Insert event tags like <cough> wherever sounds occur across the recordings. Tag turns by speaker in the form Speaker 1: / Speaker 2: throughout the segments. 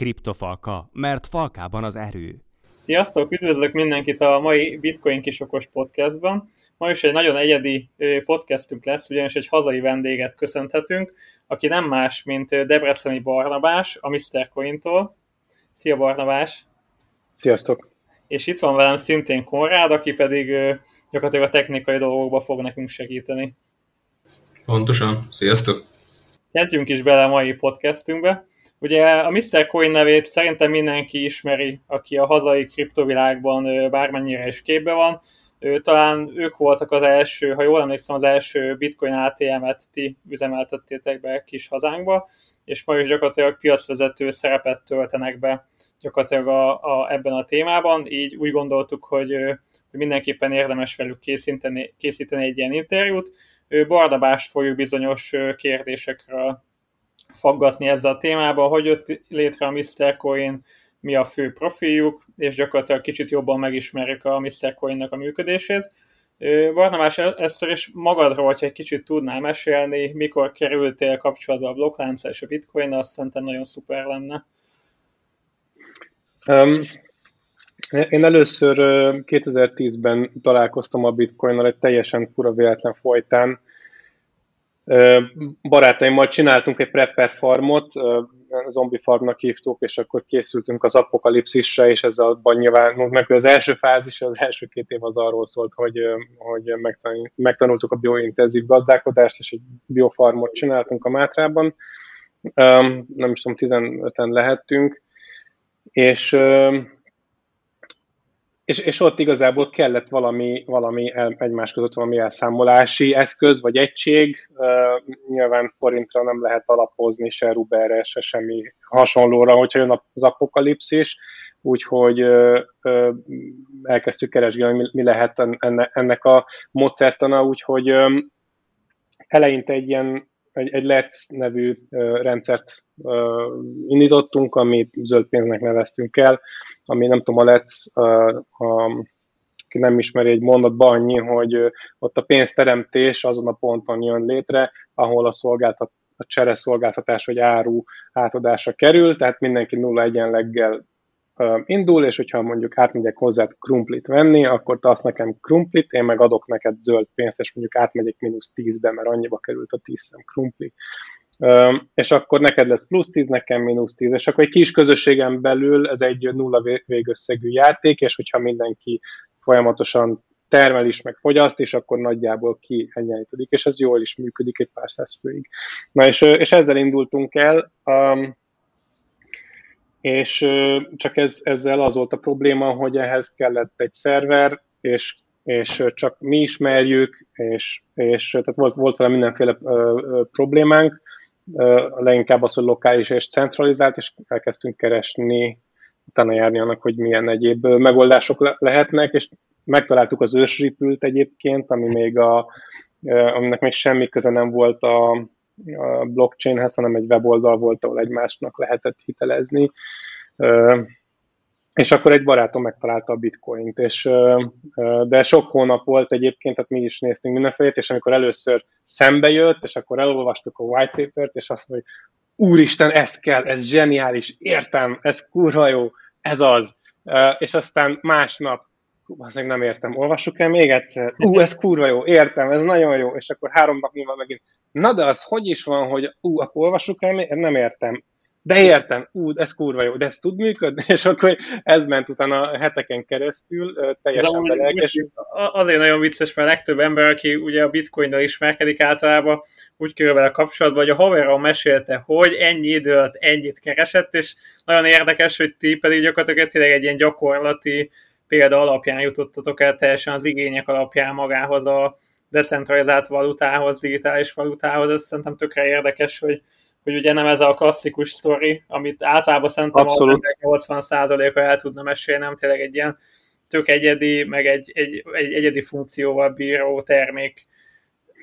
Speaker 1: Kriptofalka, mert falkában az erő.
Speaker 2: Sziasztok! Üdvözlök mindenkit a mai Bitcoin kisokos podcastban. Ma is egy nagyon egyedi podcastünk lesz, ugyanis egy hazai vendéget köszönhetünk, aki nem más, mint Debreceni Barnabás, a Mr. Coin-tól. Szia Barnabás!
Speaker 3: Sziasztok!
Speaker 2: És itt van velem szintén Konrád, aki pedig gyakorlatilag a technikai dolgokba fog nekünk segíteni.
Speaker 4: Pontosan. Sziasztok!
Speaker 2: Kezdjünk is bele a mai podcastünkbe. Ugye a Mr. Coin nevét szerintem mindenki ismeri, aki a hazai kriptovilágban bármennyire is képbe van. Talán ők voltak az első, ha jól emlékszem, az első bitcoin ATM-et ti üzemeltettétek be kis hazánkba, és ma is gyakorlatilag piacvezető szerepet töltenek be gyakorlatilag a, a, ebben a témában, így úgy gondoltuk, hogy, hogy mindenképpen érdemes velük készíteni, készíteni egy ilyen interjút. Bardabást fogjuk bizonyos kérdésekről faggatni ezzel a témában, hogy jött létre a Mr. Coin, mi a fő profiljuk, és gyakorlatilag kicsit jobban megismerjük a Mr. Coin-nak a működését. Barnabás, először is magadról, hogyha egy kicsit tudnál mesélni, mikor kerültél kapcsolatba a blokklánc és a bitcoin azt szerintem nagyon szuper lenne.
Speaker 3: Um, én először 2010-ben találkoztam a bitcoinnal egy teljesen fura véletlen folytán barátaimmal csináltunk egy prepper farmot, zombi farmnak hívtuk, és akkor készültünk az apokalipszisre, és ezzel abban nyilván, meg az első fázis, az első két év az arról szólt, hogy, hogy megtanultuk a biointenzív gazdálkodást, és egy biofarmot csináltunk a Mátrában, nem is tudom, 15-en lehettünk, és és, és ott igazából kellett valami, valami el, egymás között valami elszámolási eszköz, vagy egység. Uh, nyilván forintra nem lehet alapozni se Ruberre, se semmi hasonlóra, hogyha jön az apokalipszis, úgyhogy uh, uh, elkezdtük keresgélni, mi, mi lehet enne, ennek a módszertana, úgyhogy um, eleinte egy ilyen egy, egy LETS nevű rendszert indítottunk, amit zöld pénznek neveztünk el, ami nem tudom, a LETS, uh, a, ki nem ismeri egy mondatban annyi, hogy ott a pénzteremtés azon a ponton jön létre, ahol a szolgáltat a csere szolgáltatás vagy áru átadása kerül, tehát mindenki nulla egyenleggel indul, és hogyha mondjuk átmegyek hozzá krumplit venni, akkor te azt nekem krumplit, én meg adok neked zöld pénzt, és mondjuk átmegyek mínusz 10-be, mert annyiba került a 10 szem krumpli. És akkor neked lesz plusz 10, nekem mínusz 10, és akkor egy kis közösségen belül ez egy nulla végösszegű játék, és hogyha mindenki folyamatosan termel is, meg fogyaszt, és akkor nagyjából ki egyenlítődik, és ez jól is működik egy pár száz főig. Na és, és ezzel indultunk el. És csak ez, ezzel az volt a probléma, hogy ehhez kellett egy szerver, és, és csak mi ismerjük, és, és tehát volt, volt vele mindenféle ö, ö, problémánk, ö, leginkább az, hogy lokális és centralizált, és elkezdtünk keresni, utána járni annak, hogy milyen egyéb megoldások le- lehetnek, és megtaláltuk az ősripült egyébként, ami még a, aminek még semmi köze nem volt a, a blockchainhez, hanem egy weboldal volt, ahol egymásnak lehetett hitelezni. És akkor egy barátom megtalálta a bitcoint, és, de sok hónap volt egyébként, tehát mi is néztünk mindenfélét, és amikor először szembe jött, és akkor elolvastuk a white paper-t, és azt mondjuk, úristen, ez kell, ez zseniális, értem, ez kurva jó, ez az. És aztán másnap azért nem értem, olvassuk el még egyszer, ú, ez kurva jó, értem, ez nagyon jó, és akkor három nap múlva megint, na de az hogy is van, hogy ú, akkor olvassuk el, nem értem, de értem, ú, ez kurva jó, de ez tud működni, <laughs> és akkor ez ment utána heteken keresztül, teljesen belelkesült.
Speaker 2: Azért nagyon vicces, mert a legtöbb ember, aki ugye a bitcoinnal ismerkedik általában, úgy kerül vele kapcsolatban, hogy a haverról mesélte, hogy ennyi idő alatt ennyit keresett, és nagyon érdekes, hogy ti pedig gyakorlatilag tényleg egy ilyen gyakorlati példa alapján jutottatok el teljesen az igények alapján magához a decentralizált valutához, digitális valutához, ez szerintem tökre érdekes, hogy, hogy ugye nem ez a klasszikus sztori, amit általában szerintem Abszolút. 80%-a el tudna mesélni, nem tényleg egy ilyen tök egyedi, meg egy, egy, egy egyedi funkcióval bíró termék.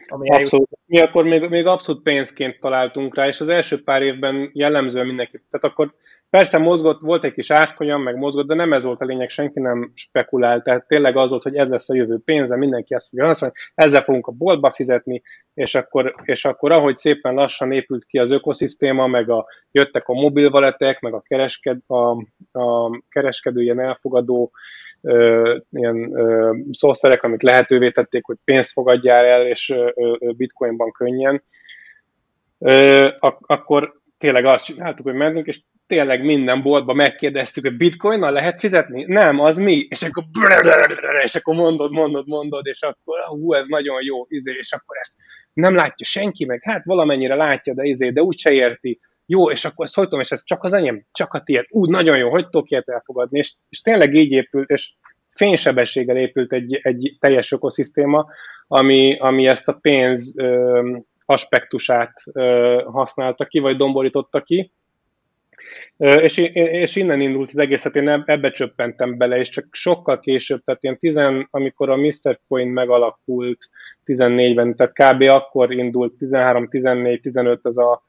Speaker 3: Ami abszolút. Mi akkor még, még abszolút pénzként találtunk rá, és az első pár évben jellemzően mindenki, tehát akkor Persze mozgott, volt egy kis árfolyam, meg mozgott, de nem ez volt a lényeg, senki nem spekulált. Tehát tényleg az volt, hogy ez lesz a jövő pénze, mindenki ezt fogja használni, ezzel fogunk a boltba fizetni, és akkor, és akkor ahogy szépen lassan épült ki az ökoszisztéma, meg a, jöttek a mobilvaletek, meg a, keresked, a, a kereskedő ilyen elfogadó ö, ilyen ö, szoftverek, amik lehetővé tették, hogy pénzt fogadjál el, és ö, ö, bitcoinban könnyen, ö, ak- akkor tényleg azt csináltuk, hogy mentünk, és tényleg minden boltba megkérdeztük, hogy bitcoinnal lehet fizetni? Nem, az mi? És akkor és akkor mondod, mondod, mondod, és akkor hú, ez nagyon jó, izé, és akkor ezt nem látja senki meg, hát valamennyire látja, de izé, de úgy se érti. Jó, és akkor ezt hogy tudom, és ez csak az enyém, csak a tiéd. Úgy, nagyon jó, hogy tudok ilyet elfogadni, és, és tényleg így épült, és fénysebességgel épült egy, egy teljes ökoszisztéma, ami, ami ezt a pénz ö, aspektusát használta ki, vagy domborította ki, és, és innen indult az egészet, én ebbe csöppentem bele, és csak sokkal később, tehát ilyen tizen, amikor a Mr. Coin megalakult 14-ben, tehát kb. akkor indult 13, 14, 15 az a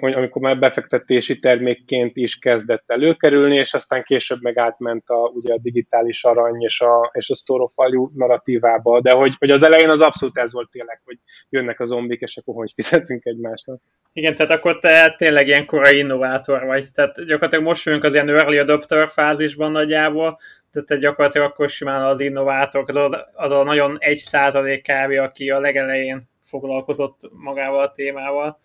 Speaker 3: amikor már befektetési termékként is kezdett előkerülni, és aztán később meg átment a, ugye a digitális arany és a, és a store of value narratívába, de hogy, hogy az elején az abszolút ez volt tényleg, hogy jönnek a zombik, és akkor hogy <laughs> fizetünk egymásnak.
Speaker 2: Igen, tehát akkor te tényleg ilyen korai innovátor vagy, tehát gyakorlatilag most vagyunk az ilyen early adopter fázisban nagyjából, tehát te gyakorlatilag akkor simán az innovátor, az, az a nagyon egy százalék kb, aki a legelején foglalkozott magával a témával.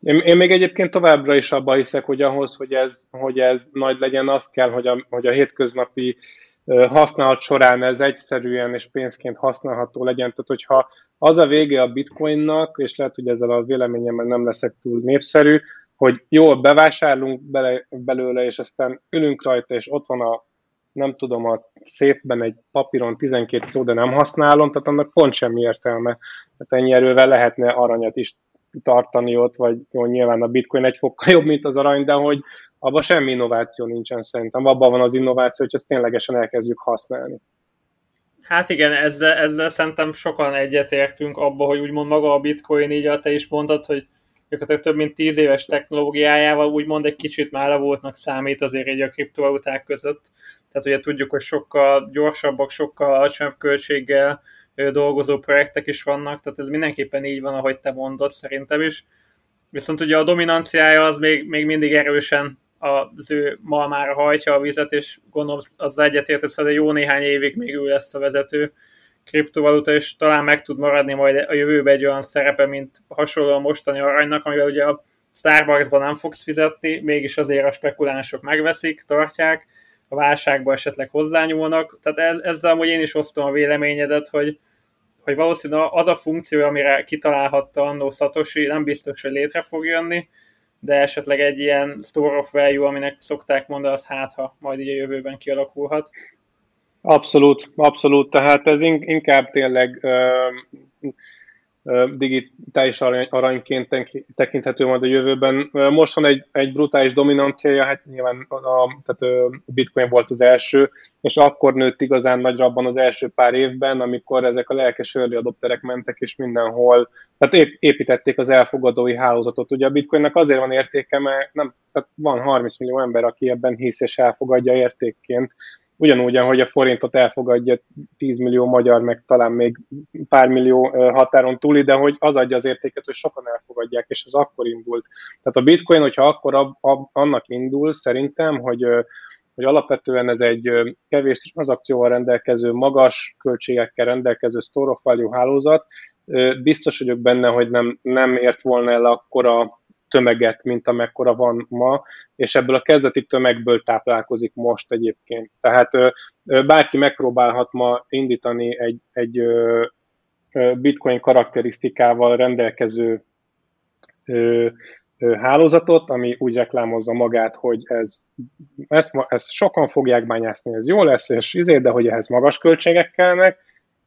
Speaker 3: Én, én még egyébként továbbra is abban hiszek, hogy ahhoz, hogy ez, hogy ez nagy legyen, az kell, hogy a, hogy a hétköznapi használat során ez egyszerűen és pénzként használható legyen. Tehát, hogyha az a vége a bitcoinnak, és lehet, hogy ezzel a véleményemmel nem leszek túl népszerű, hogy jól bevásárlunk bele, belőle, és aztán ülünk rajta, és ott van a nem tudom, a széfben egy papíron 12 szó, de nem használom, tehát annak pont semmi értelme. Tehát ennyi erővel lehetne aranyat is tartani ott, vagy jó, nyilván a bitcoin egy fokkal jobb, mint az arany, de hogy abban semmi innováció nincsen szerintem. Abban van az innováció, hogy ezt ténylegesen elkezdjük használni.
Speaker 2: Hát igen, ezzel, ezzel szerintem sokan egyetértünk abba, hogy úgymond maga a bitcoin, így a te is mondtad, hogy gyakorlatilag több mint tíz éves technológiájával úgymond egy kicsit már levoltnak számít azért egy a kriptovaluták között. Tehát ugye tudjuk, hogy sokkal gyorsabbak, sokkal alacsonyabb költséggel dolgozó projektek is vannak, tehát ez mindenképpen így van, ahogy te mondod, szerintem is. Viszont ugye a dominanciája az még, még mindig erősen az ő malmára hajtja a vizet, és gondolom az egyetértett, hogy jó néhány évig még ő lesz a vezető kriptovaluta, és talán meg tud maradni majd a jövőben egy olyan szerepe, mint hasonló a mostani aranynak, amivel ugye a Starbucksban nem fogsz fizetni, mégis azért a spekulánsok megveszik, tartják, a válságba esetleg hozzányúlnak. Tehát ezzel amúgy én is osztom a véleményedet, hogy, hogy valószínűleg az a funkció, amire kitalálhatta annó Satoshi, nem biztos, hogy létre fog jönni, de esetleg egy ilyen store of value, aminek szokták mondani, az hát, ha majd így a jövőben kialakulhat.
Speaker 3: Abszolút, abszolút. Tehát ez inkább tényleg digitális arany, aranyként tekinthető majd a jövőben. Most van egy, egy brutális dominanciája, hát nyilván a, tehát bitcoin volt az első, és akkor nőtt igazán nagyra abban az első pár évben, amikor ezek a lelkes early adopterek mentek, és mindenhol, tehát építették az elfogadói hálózatot. Ugye a bitcoinnak azért van értéke, mert nem, tehát van 30 millió ember, aki ebben hisz és elfogadja értékként, ugyanúgy, ahogy a forintot elfogadja 10 millió magyar, meg talán még pár millió határon túli, de hogy az adja az értéket, hogy sokan elfogadják, és az akkor indult. Tehát a bitcoin, hogyha akkor ab, ab, annak indul, szerintem, hogy hogy alapvetően ez egy kevés tranzakcióval rendelkező, magas költségekkel rendelkező store of value hálózat, biztos vagyok benne, hogy nem, nem ért volna el akkora tömeget, mint amekkora van ma, és ebből a kezdeti tömegből táplálkozik most egyébként. Tehát bárki megpróbálhat ma indítani egy, egy bitcoin karakterisztikával rendelkező hálózatot, ami úgy reklámozza magát, hogy ez, ezt, ezt sokan fogják bányászni, ez jó lesz, és izé, de hogy ehhez magas költségek kellnek,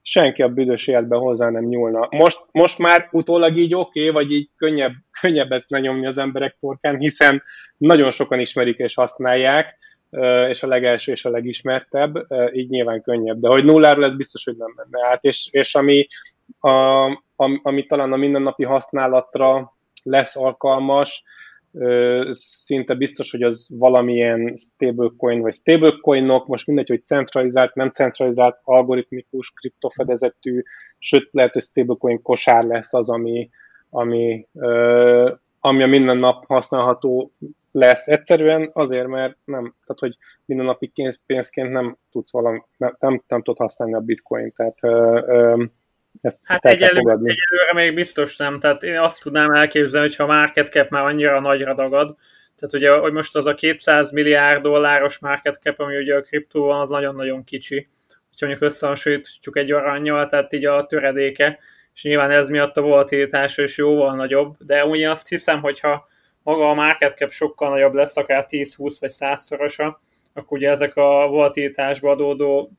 Speaker 3: senki a büdös életben hozzá nem nyúlna. Most, most már utólag így oké, okay, vagy így könnyebb, <laughs> könnyebb ezt lenyomni az emberek torkán, hiszen nagyon sokan ismerik és használják, és a legelső és a legismertebb, így nyilván könnyebb. De hogy nulláról ez biztos, hogy nem menne át. És, és ami, a, ami talán a mindennapi használatra lesz alkalmas, szinte biztos, hogy az valamilyen stablecoin vagy stablecoinok, most mindegy, hogy centralizált, nem centralizált, algoritmikus, kriptofedezetű, sőt lehet, hogy stablecoin kosár lesz az, ami, ami, ami a minden nap használható lesz. Egyszerűen azért, mert nem, tehát hogy mindennapi pénzként nem tudsz valami, nem, nem, nem tudod használni a bitcoin, tehát
Speaker 2: ezt, hát ezt egyelőre, egyelőre még biztos nem, tehát én azt tudnám elképzelni, hogyha a market cap már annyira nagyra dagad, tehát ugye, hogy most az a 200 milliárd dolláros market cap, ami ugye a kriptóban, az nagyon-nagyon kicsi. Ha mondjuk összehasonlítjuk egy aranyjal, tehát így a töredéke, és nyilván ez miatt a volatilitása is jóval nagyobb, de ugye azt hiszem, hogyha maga a market cap sokkal nagyobb lesz, akár 10-20 vagy 100 szorosa, akkor ugye ezek a volatilitásba adódó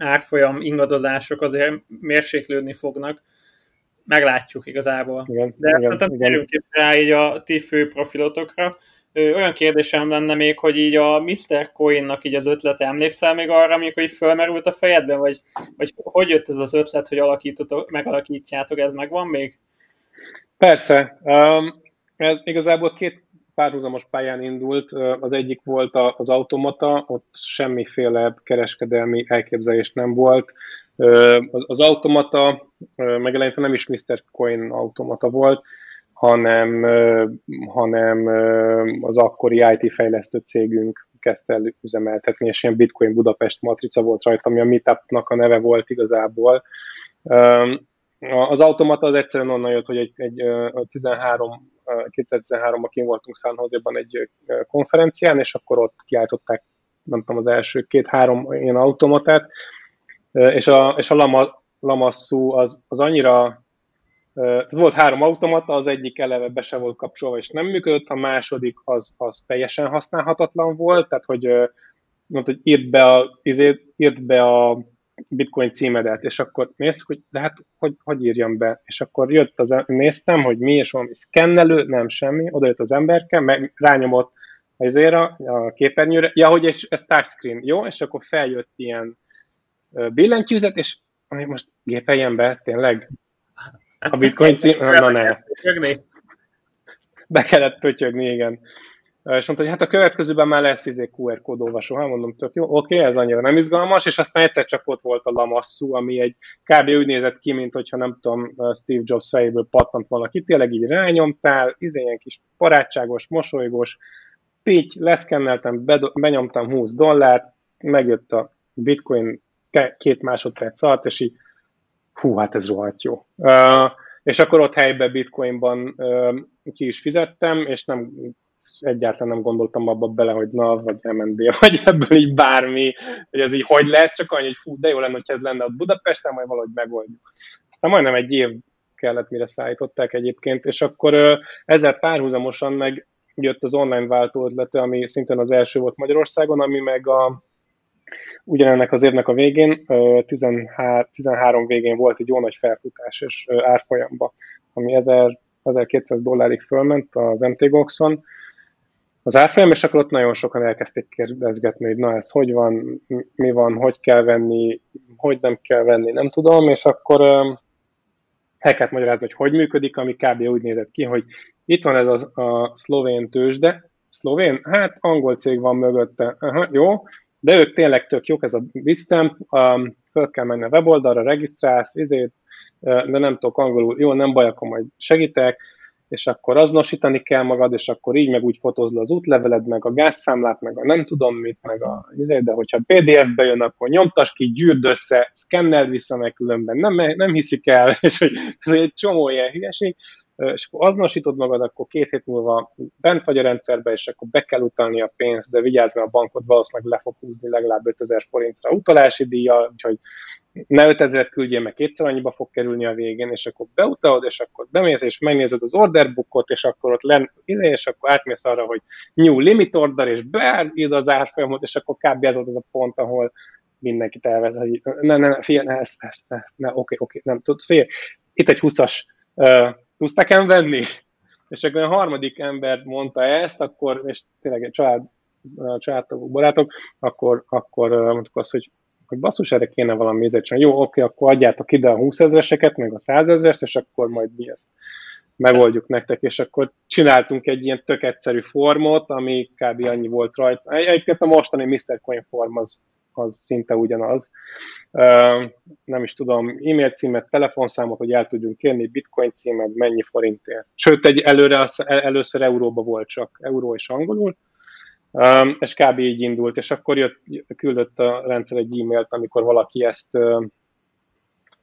Speaker 2: árfolyam ingadozások azért mérséklődni fognak. Meglátjuk igazából. Igen, De igen, hát igen. rá így a ti fő profilotokra. Olyan kérdésem lenne még, hogy így a Mr. Coin-nak így az ötlete, emlékszel még arra, amikor így fölmerült a fejedben, vagy, vagy hogy jött ez az ötlet, hogy alakítotok, megalakítjátok, ez megvan még?
Speaker 3: Persze. Um, ez igazából két párhuzamos pályán indult. Az egyik volt az automata, ott semmiféle kereskedelmi elképzelés nem volt. Az automata, meg eleinte nem is Mr. Coin automata volt, hanem, hanem az akkori IT fejlesztő cégünk kezdte el üzemeltetni, és ilyen Bitcoin Budapest matrica volt rajta, ami a Meetupnak a neve volt igazából. Az automata az egyszerűen onnan jött, hogy egy, egy 13 2013-ban kim voltunk San Jose-ban egy konferencián, és akkor ott kiáltották, nem tudom, az első két-három ilyen automatát, és a, és a Lama, Lamassú az, az annyira tehát volt három automata, az egyik eleve be se volt kapcsolva, és nem működött, a második az, az teljesen használhatatlan volt, tehát hogy mondta, hogy írt be a, izé, írt be a bitcoin címedet, és akkor néztük, hogy de hát hogy, hogy írjam be, és akkor jött az, néztem, hogy mi, és valami szkennelő, nem semmi, oda jött az emberke, meg rányomott azért a, a képernyőre, ja, hogy és ez touchscreen, jó, és akkor feljött ilyen billentyűzet, és most gépeljen be, tényleg, a bitcoin cím, <laughs> na ne. Be kellett pötyögni, igen. És mondta, hogy hát a következőben már lesz izé QR kódolvasó. Hát mondom, tök jó, oké, ez annyira nem izgalmas, és aztán egyszer csak ott volt a Lamassú, ami egy kb. úgy nézett ki, mint hogyha nem tudom, Steve Jobs fejéből pattant volna ki, tényleg így rányomtál, izé ilyen kis barátságos, mosolygós, pitty, leszkenneltem, benyomtam 20 dollárt, megjött a bitcoin két másodperc alatt, és így hú, hát ez rohadt jó. Uh, és akkor ott helyben bitcoinban uh, ki is fizettem, és nem egyáltalán nem gondoltam abba bele, hogy na, vagy MNB, <laughs> vagy ebből így bármi, hogy ez így hogy lesz, csak annyi, hogy fú, de jó lenne, hogy ez lenne ott Budapesten, majd valahogy megoldjuk. Aztán majdnem egy év kellett, mire szállították egyébként, és akkor ezzel párhuzamosan meg jött az online váltó ötlete, ami szintén az első volt Magyarországon, ami meg a, ugyanennek az évnek a végén, 13, 13 végén volt egy jó nagy felfutás és árfolyamba, ami 1000, 1200 dollárig fölment az MT-Goxon, az árfolyam, és akkor ott nagyon sokan elkezdték kérdezgetni, hogy na ez hogy van, mi van, hogy kell venni, hogy nem kell venni, nem tudom, és akkor el kellett magyarázni, hogy hogy működik, ami kb. úgy nézett ki, hogy itt van ez a, a szlovén tőzsde, szlovén, hát angol cég van mögötte, Aha, jó, de ők tényleg tök jók, ez a Bitstamp, um, föl kell menni a weboldalra, regisztrálsz, izét, de nem tudok angolul, jó, nem baj, akkor majd segítek, és akkor azonosítani kell magad, és akkor így meg úgy fotózd le az útleveled, meg a gázszámlát, meg a nem tudom mit, meg a izé, de hogyha PDF-be jön, akkor nyomtas ki, gyűrd össze, szkenneld vissza, meg különben nem, nem hiszik el, <laughs> és hogy ez egy csomó ilyen hülyeség, és akkor azonosítod magad, akkor két hét múlva bent vagy a rendszerbe, és akkor be kell utalni a pénzt, de vigyázz, mert a bankod valószínűleg le fog húzni legalább 5000 forintra utalási díja, úgyhogy ne 5000-et küldjél, meg kétszer annyiba fog kerülni a végén, és akkor beutalod, és akkor bemész, és megnézed az orderbookot, és akkor ott len, izé, és akkor átmész arra, hogy new limit order, és beírd az árfolyamot, és akkor kb. ez volt az a pont, ahol mindenkit elvez, hogy ne, ne, ne, figyelj, ne, ezt, ezt, ne, ne, oké, oké, nem tudod, figyelj, itt egy 20-as, uh, tudsz nekem venni? És akkor a harmadik ember mondta ezt, akkor, és tényleg egy család, családtagok, barátok, akkor, akkor mondtuk azt, hogy hogy basszus, erre kéne valami ezért Jó, oké, akkor adjátok ide a 20 ezreseket, meg a 100 ezres, és akkor majd mi ezt megoldjuk nektek, és akkor csináltunk egy ilyen tök egyszerű formot, ami kb. annyi volt rajta. Egyébként a mostani Mr. Coin form az, az szinte ugyanaz. Nem is tudom, e-mail címet, telefonszámot, hogy el tudjunk kérni, bitcoin címet, mennyi forintért. Sőt, egy előre, először euróba volt csak, euró és angolul, és kb. így indult, és akkor jött, küldött a rendszer egy e-mailt, amikor valaki ezt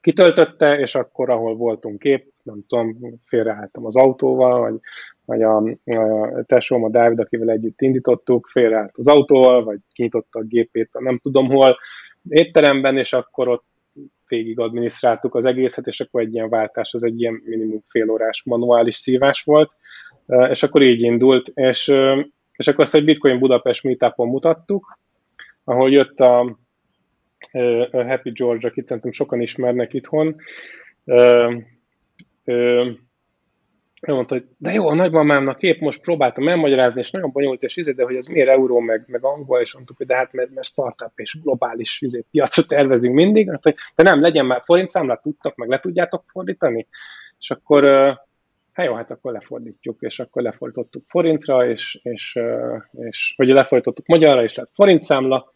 Speaker 3: kitöltötte, és akkor, ahol voltunk kép, nem tudom, félreálltam az autóval, vagy, vagy a, a tesóm, a Dávid, akivel együtt indítottuk, félreállt az autóval, vagy kinyitotta a gépét, nem tudom hol, étteremben, és akkor ott végig adminisztráltuk az egészet, és akkor egy ilyen váltás, az egy ilyen minimum félórás manuális szívás volt, és akkor így indult, és, és akkor azt egy Bitcoin Budapest meetupon mutattuk, ahol jött a, Happy George, akit szerintem sokan ismernek itthon, ő mondta, hogy de jó, a nagymamámnak épp most próbáltam elmagyarázni, és nagyon bonyolult, és izé, de hogy ez miért euró, meg, meg angol, és mondtuk, hogy de hát mert, mert startup és globális izé, piacot tervezünk mindig, hát, hogy de nem, legyen már forintszámlát, tudtak, meg le tudjátok fordítani, és akkor hát jó, hát akkor lefordítjuk, és akkor lefordítottuk forintra, és, és, és vagy lefordítottuk magyarra, és lett forintszámla,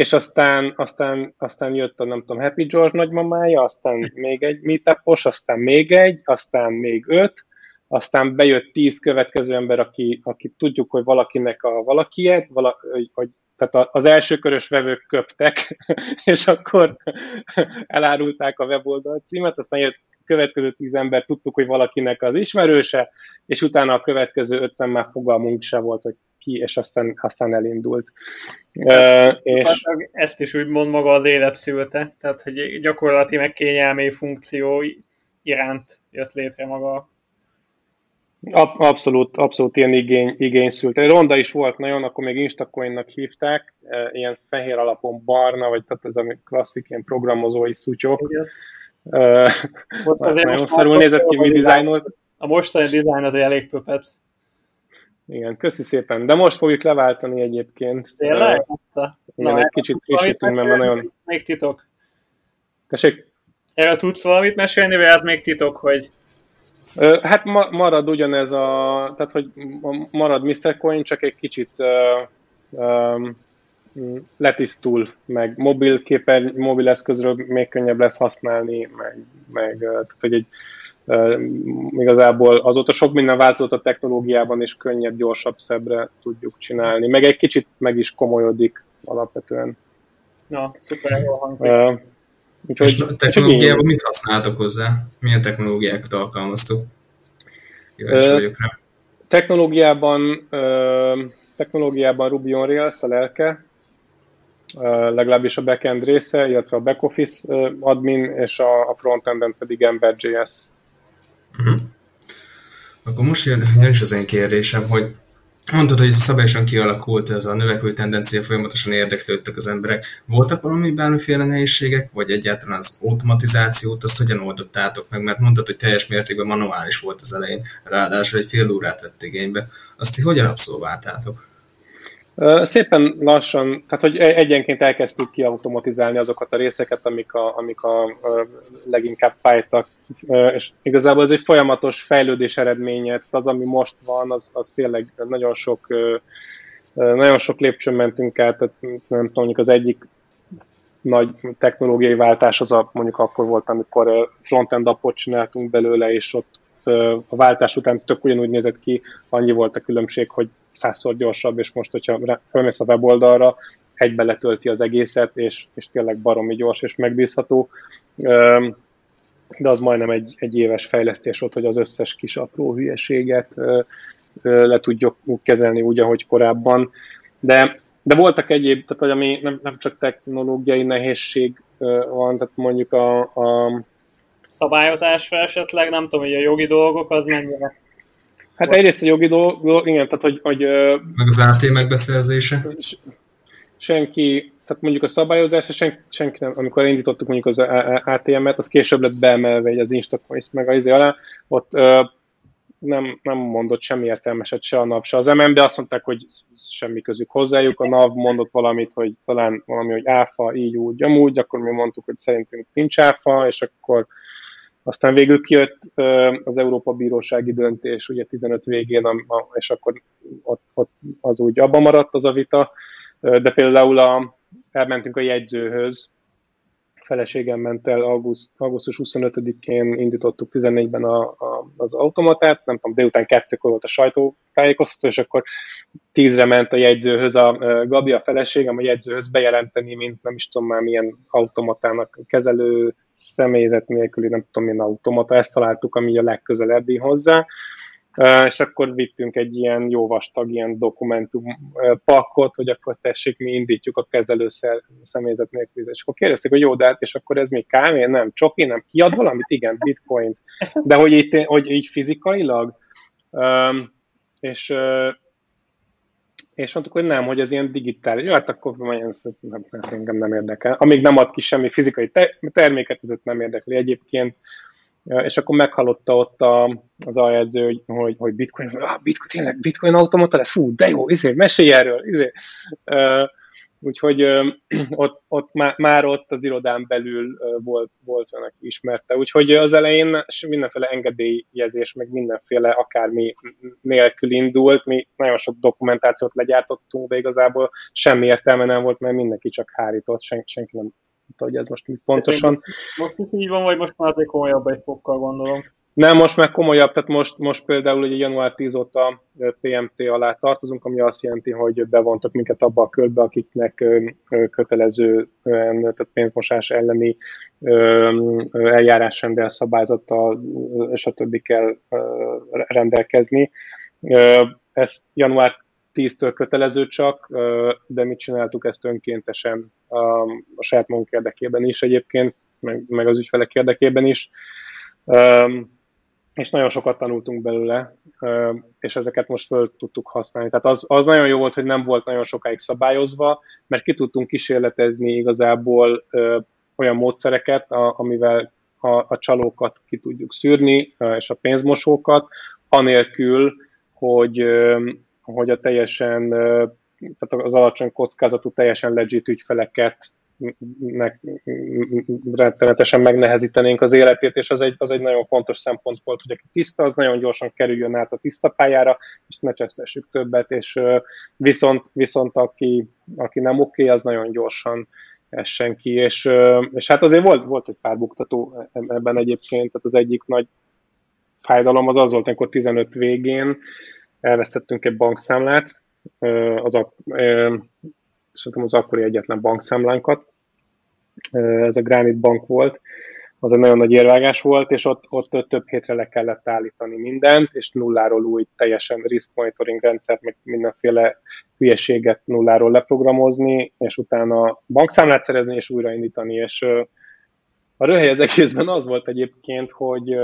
Speaker 3: és aztán, aztán, aztán jött a nem tudom, Happy George nagymamája, aztán még egy meetupos, aztán még egy, aztán még öt, aztán bejött tíz következő ember, aki, aki tudjuk, hogy valakinek a valakiet, vala, hogy, tehát az első körös vevők köptek, <laughs> és akkor <laughs> elárulták a weboldal címet, aztán jött következő tíz ember, tudtuk, hogy valakinek az ismerőse, és utána a következő ötven már fogalmunk se volt, hogy ki, és aztán, aztán elindult.
Speaker 2: Uh, és... Ezt is úgy mond maga az élet szülte, tehát hogy gyakorlati meg kényelmi funkció iránt jött létre maga
Speaker 3: Abszolút, abszolút ilyen igény, igény szült. Ronda is volt nagyon, akkor még Instacoinnak hívták, ilyen fehér alapon barna, vagy tehát ez a klasszik ilyen programozói szutyok. Uh, most nagyon szarul nézett ki, mi dizájnolt.
Speaker 2: A mostani dizájn az elég pöpet.
Speaker 3: Igen, köszi szépen. De most fogjuk leváltani egyébként.
Speaker 2: Tényleg?
Speaker 3: Igen, Na, egy kicsit frissítünk, mert nagyon...
Speaker 2: Még titok.
Speaker 3: Tessék?
Speaker 2: Erről tudsz valamit mesélni, vagy ez még titok, hogy...
Speaker 3: Hát ma, marad ugyanez a... Tehát, hogy marad Mr. Coin, csak egy kicsit uh, um, letisztul, meg mobil képer, mobil eszközről még könnyebb lesz használni, meg, meg tehát, hogy egy igazából azóta sok minden változott a technológiában, és könnyebb, gyorsabb, szebbre tudjuk csinálni. Meg egy kicsit meg is komolyodik alapvetően.
Speaker 2: Na, szuper, jól hangzik. Uh,
Speaker 4: úgyhogy, és a technológiában mit használtok hozzá? Milyen technológiákat alkalmaztok? Kíváncsi uh, vagyok rá.
Speaker 3: Technológiában, uh, technológiában Ruby on Rails a lelke, uh, legalábbis a backend része, illetve a backoffice uh, admin, és a, a frontenden pedig Ember.js.
Speaker 4: Uh-huh. Akkor most jön, jön is az én kérdésem, hogy mondtad, hogy szabályosan kialakult ez a növekvő tendencia, folyamatosan érdeklődtek az emberek. Voltak valami bármiféle nehézségek, vagy egyáltalán az automatizációt, azt hogyan oldottátok meg? Mert mondtad, hogy teljes mértékben manuális volt az elején, ráadásul egy fél órát vett igénybe. Azt hogy hogyan abszolváltátok?
Speaker 3: Szépen lassan, tehát hogy egyenként elkezdtük kiautomatizálni azokat a részeket, amik a, amik a leginkább fájtak, és igazából ez egy folyamatos fejlődés eredménye, az, ami most van, az, az tényleg nagyon sok, nagyon sok lépcsőn mentünk át, tehát nem tudom, mondjuk az egyik nagy technológiai váltás az a, mondjuk akkor volt, amikor frontend appot csináltunk belőle, és ott a váltás után tök ugyanúgy nézett ki, annyi volt a különbség, hogy százszor gyorsabb, és most, hogyha felmész a weboldalra, egybe letölti az egészet, és, és tényleg baromi gyors és megbízható. De az majdnem egy, egy éves fejlesztés volt, hogy az összes kis apró hülyeséget le tudjuk kezelni úgy, ahogy korábban. De, de voltak egyéb, tehát ami nem, nem csak technológiai nehézség van, tehát mondjuk a, a
Speaker 2: szabályozásra esetleg, nem tudom, hogy a jogi dolgok az mennyire
Speaker 3: Hát egyrészt a jogi dolog, igen, tehát hogy... hogy
Speaker 4: Meg az AT megbeszerzése?
Speaker 3: Senki, tehát mondjuk a szabályozás, senki, senki nem, amikor indítottuk mondjuk az ATM-et, az később lett beemelve az Instacoins meg a izé alá, ott nem, nem mondott semmi értelmeset se a NAV, se az MM, de azt mondták, hogy semmi közük hozzájuk. A NAV mondott valamit, hogy talán valami, hogy áfa, így úgy, amúgy, akkor mi mondtuk, hogy szerintünk nincs áfa, és akkor Aztán végül kijött az Európa Bírósági döntés, ugye 15 végén, és akkor ott, ott az úgy abba maradt az a vita, de például a, elmentünk a jegyzőhöz, feleségem ment el auguszt, augusztus 25-én indítottuk 14-ben a, a, az automatát, nem tudom, délután kettőkor volt a sajtótájékoztató, és akkor tízre ment a jegyzőhöz a Gabi, a feleségem a jegyzőhöz bejelenteni, mint nem is tudom már milyen automatának kezelő személyzet nélküli, nem tudom milyen automata, ezt találtuk, ami a legközelebbi hozzá, és akkor vittünk egy ilyen jó vastag ilyen dokumentum pakkot, hogy akkor tessék, mi indítjuk a kezelő személyzet nélkül. És akkor kérdezték, hogy jó, de hát, és akkor ez még kávé, nem, csoki, nem, kiad valamit? Igen, bitcoint. De hogy, itt, hogy így fizikailag? És és mondtuk, hogy nem, hogy ez ilyen digitális. Jó, hát akkor ez, nem, ez engem nem érdekel. Amíg nem ad ki semmi fizikai terméket, ez nem érdekli. Egyébként és akkor meghallotta ott a, az aljegyző, hogy, hogy, hogy bitcoin, ah, bitcoin, tényleg bitcoin automata lesz, fú, de jó, izé, mesélj erről, izé. Úgyhogy uh, <clears throat> ott, ott már, már, ott az irodán belül uh, volt, volt olyan, aki ismerte. Úgyhogy az elején mindenféle engedélyezés, meg mindenféle akármi nélkül indult, mi nagyon sok dokumentációt legyártottunk, de igazából semmi értelme nem volt, mert mindenki csak hárított, sen, senki nem hogy ez most pontosan.
Speaker 2: Most is így van, vagy most már azért komolyabb egy fokkal gondolom?
Speaker 3: Nem, most már komolyabb, tehát most, most például ugye január 10 óta PMT alá tartozunk, ami azt jelenti, hogy bevontak minket abba a körbe, akiknek kötelező tehát pénzmosás elleni eljárásrendel szabályzattal, stb. kell rendelkezni. Ez január 10-től kötelező csak, de mit csináltuk ezt önkéntesen a, a saját magunk érdekében is egyébként, meg, meg az ügyfelek érdekében is. És nagyon sokat tanultunk belőle, és ezeket most föl tudtuk használni. Tehát az, az nagyon jó volt, hogy nem volt nagyon sokáig szabályozva, mert ki tudtunk kísérletezni igazából olyan módszereket, amivel a, a csalókat ki tudjuk szűrni, és a pénzmosókat, anélkül, hogy, hogy a teljesen, tehát az alacsony kockázatú, teljesen legit ügyfeleket meg, rettenetesen megnehezítenénk az életét, és az egy, az egy nagyon fontos szempont volt, hogy aki tiszta, az nagyon gyorsan kerüljön át a tiszta pályára, és ne csesztessük többet, és viszont, viszont aki, aki nem oké, okay, az nagyon gyorsan essen ki, és, és hát azért volt, volt egy pár buktató ebben egyébként, tehát az egyik nagy fájdalom az az volt, amikor 15 végén elvesztettünk egy bankszámlát, az, szerintem az akkori egyetlen bankszámlánkat, ez a Granite Bank volt, az egy nagyon nagy érvágás volt, és ott, ott több hétre le kellett állítani mindent, és nulláról új teljesen risk monitoring rendszert, meg mindenféle hülyeséget nulláról leprogramozni, és utána bankszámlát szerezni, és újraindítani, és a röhely az egészben az volt egyébként, hogy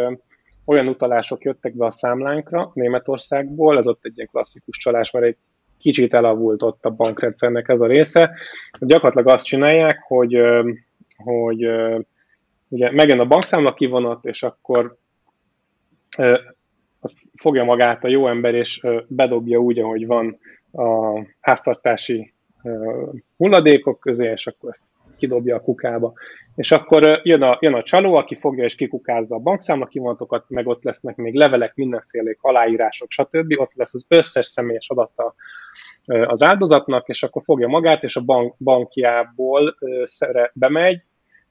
Speaker 3: olyan utalások jöttek be a számlánkra Németországból, ez ott egy ilyen klasszikus csalás, mert egy kicsit elavult ott a bankrendszernek ez a része. Gyakorlatilag azt csinálják, hogy, hogy ugye megjön a bankszámla kivonat, és akkor azt fogja magát a jó ember, és bedobja úgy, ahogy van a háztartási hulladékok közé, és akkor ezt kidobja a kukába. És akkor jön a, jön a csaló, aki fogja és kikukázza a bankszámla kivonatokat, meg ott lesznek még levelek, mindenféle aláírások, stb. Ott lesz az összes személyes adata az áldozatnak, és akkor fogja magát, és a bank, bankjából szere, bemegy,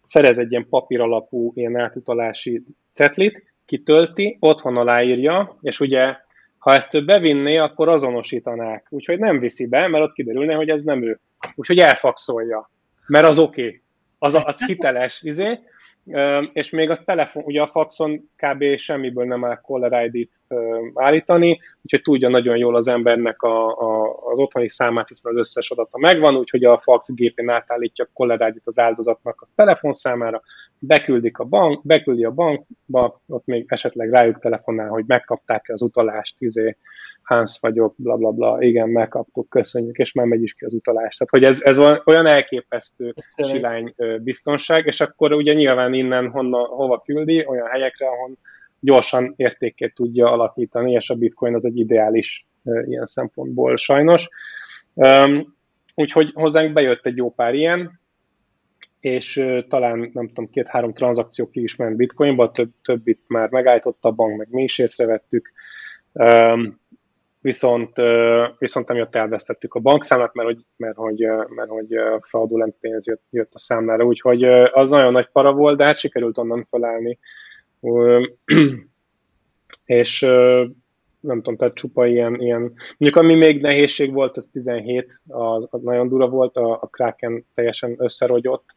Speaker 3: szerez egy ilyen papír alapú ilyen átutalási cetlit, kitölti, otthon aláírja, és ugye ha ezt ő bevinné, akkor azonosítanák. Úgyhogy nem viszi be, mert ott kiderülne, hogy ez nem ő. Úgyhogy elfakszolja mert az oké, okay. az, az hiteles, izé, és még az telefon, ugye a faxon kb. semmiből nem áll caller ID-t állítani, úgyhogy tudja nagyon jól az embernek a, a, az otthoni számát, hiszen az összes adata megvan, úgyhogy a fax gépén átállítja a caller ID-t az áldozatnak a telefonszámára, beküldik a bank, beküldi a bankba, ott még esetleg rájuk telefonál, hogy megkapták-e az utalást, izé, Hans vagyok, bla bla bla, igen, megkaptuk, köszönjük, és már megy is ki az utalás. Tehát, hogy ez, ez olyan elképesztő silány biztonság, és akkor ugye nyilván innen honnan, hova küldi, olyan helyekre, ahol gyorsan értékét tudja alakítani, és a bitcoin az egy ideális ilyen szempontból sajnos. Úgyhogy hozzánk bejött egy jó pár ilyen, és talán, nem tudom, két-három tranzakció ki is ment bitcoinba, több, többit már megállította a bank, meg mi is észrevettük, viszont, viszont emiatt elvesztettük a bankszámlát, mert hogy, mert hogy, mert hogy fraudulent pénz jött, jött a számlára, úgyhogy az nagyon nagy para volt, de hát sikerült onnan felállni. <clears throat> És nem tudom, tehát csupa ilyen, ilyen, mondjuk ami még nehézség volt, az 17, az, az nagyon dura volt, a, a Kraken teljesen összerogyott,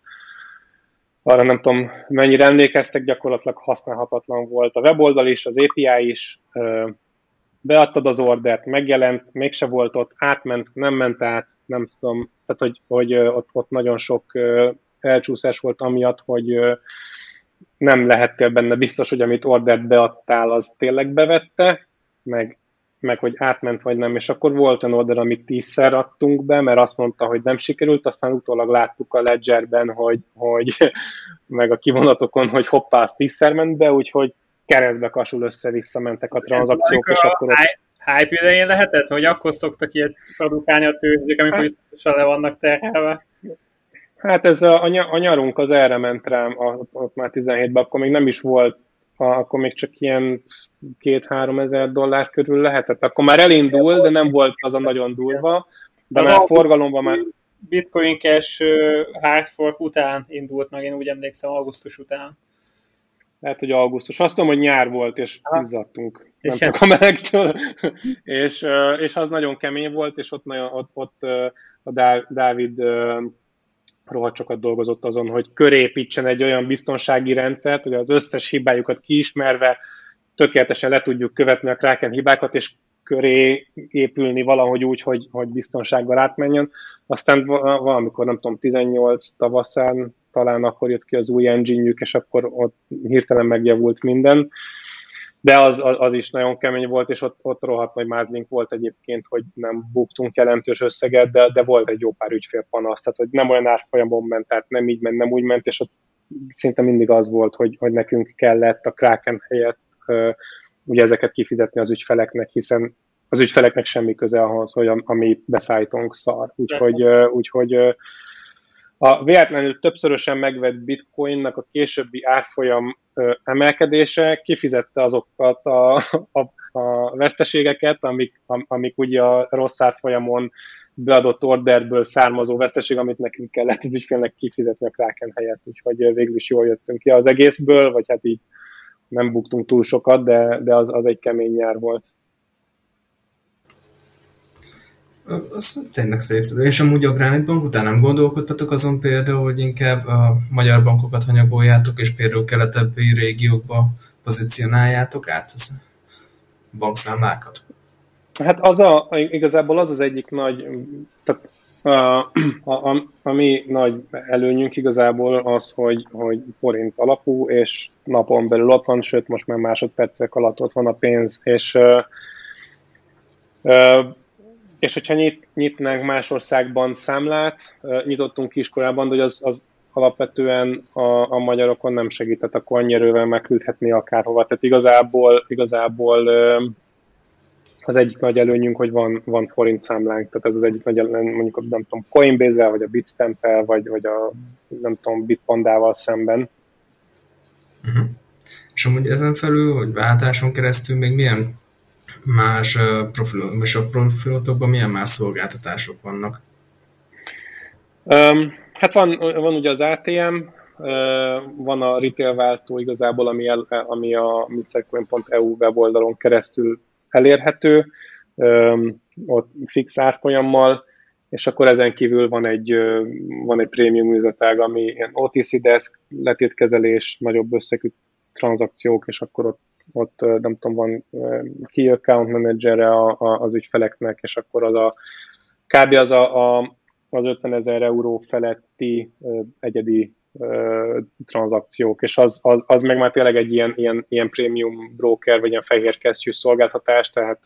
Speaker 3: arra nem tudom, mennyire emlékeztek, gyakorlatilag használhatatlan volt a weboldal is, az API is, beadtad az ordert, megjelent, mégse volt ott, átment, nem ment át, nem tudom, tehát hogy, hogy ott, ott nagyon sok elcsúszás volt amiatt, hogy nem lehettél benne biztos, hogy amit ordert beadtál, az tényleg bevette, meg, meg hogy átment vagy nem, és akkor volt olyan order, amit tízszer adtunk be, mert azt mondta, hogy nem sikerült, aztán utólag láttuk a ledgerben, hogy, hogy <laughs> meg a kivonatokon, hogy hoppá, az tízszer ment be, úgyhogy keresztbe kasul össze-vissza mentek a tranzakciók, és akkor ott...
Speaker 2: Hype idején lehetett, hogy akkor szoktak ilyet produkálni a tőzsdék, amikor hát, biztosan le vannak terhelve?
Speaker 3: Hát ez a, a nyarunk az erre ment rám, ott, ott már 17-ben, akkor még nem is volt, akkor még csak ilyen két-három ezer dollár körül lehetett. Akkor már elindul, de nem volt az a nagyon durva, de már forgalomban már...
Speaker 2: Bitcoin Cash hard fork után indult meg, én úgy emlékszem, augusztus után.
Speaker 3: Lehet, hogy augusztus. Azt tudom, hogy nyár volt, és izzadtunk. Nem csak a melegtől. és, és az nagyon kemény volt, és ott, nagyon, ott, ott a Dávid rohadt sokat dolgozott azon, hogy körépítsen egy olyan biztonsági rendszert, hogy az összes hibájukat kiismerve tökéletesen le tudjuk követni a Kraken hibákat, és köré épülni valahogy úgy, hogy, hogy biztonsággal átmenjen. Aztán valamikor, nem tudom, 18 tavaszán talán akkor jött ki az új engine és akkor ott hirtelen megjavult minden. De az, az, is nagyon kemény volt, és ott, ott rohadt nagy mázlink volt egyébként, hogy nem buktunk jelentős összeget, de, de volt egy jó pár ügyfélpanasz, tehát hogy nem olyan árfolyamon ment, tehát nem így ment, nem úgy ment, és ott szinte mindig az volt, hogy, hogy nekünk kellett a Kraken helyett ugye ezeket kifizetni az ügyfeleknek, hiszen az ügyfeleknek semmi köze ahhoz, hogy a, mi beszállítunk szar. Úgyhogy, úgyhogy a véletlenül többszörösen megvett bitcoinnak a későbbi árfolyam emelkedése kifizette azokat a, a, a veszteségeket, amik, amik ugye a rossz árfolyamon beadott orderből származó veszteség, amit nekünk kellett az ügyfélnek kifizetni a Kraken helyett, úgyhogy végül is jól jöttünk ki az egészből, vagy hát így nem buktunk túl sokat, de, de az, az egy kemény nyár volt.
Speaker 4: Az tényleg szép. És amúgy a Granite Bank után nem gondolkodtatok azon például, hogy inkább a magyar bankokat hanyagoljátok, és például keletebbi régiókba pozícionáljátok át az bankszámlákat?
Speaker 3: Hát az a, igazából az az egyik nagy, tehát a, a, a, mi nagy előnyünk igazából az, hogy, hogy forint alapú, és napon belül ott van, sőt most már másodpercek alatt ott van a pénz, és uh, uh, és hogyha nyit, nyitnánk más országban számlát, nyitottunk kiskorában, de hogy az, az alapvetően a, a magyarokon nem segített, akkor annyi erővel megküldhetni akárhova. Tehát igazából, igazából az egyik nagy előnyünk, hogy van, van forint számlánk, tehát ez az egyik nagy előny, mondjuk nem tudom, coinbase vagy a bitstamp vagy, vagy a nem tudom, bitpandával szemben.
Speaker 4: Uh-huh. És amúgy ezen felül, hogy váltáson keresztül még milyen más profilok, és a profilotokban milyen más szolgáltatások vannak?
Speaker 3: Um, hát van, van ugye az ATM, van a retail váltó igazából, ami, el, ami a mrcoin.eu weboldalon keresztül elérhető, ott fix árfolyammal, és akkor ezen kívül van egy, van egy prémium üzletág, ami ilyen OTC desk, letétkezelés, nagyobb összegű tranzakciók, és akkor ott, ott nem tudom, van key account manager a, a, az ügyfeleknek, és akkor az a kb. az a, a az 50 ezer euró feletti egyedi tranzakciók, és az, az, az meg már tényleg egy ilyen, ilyen, ilyen prémium broker, vagy ilyen fehér kesztyű szolgáltatás, tehát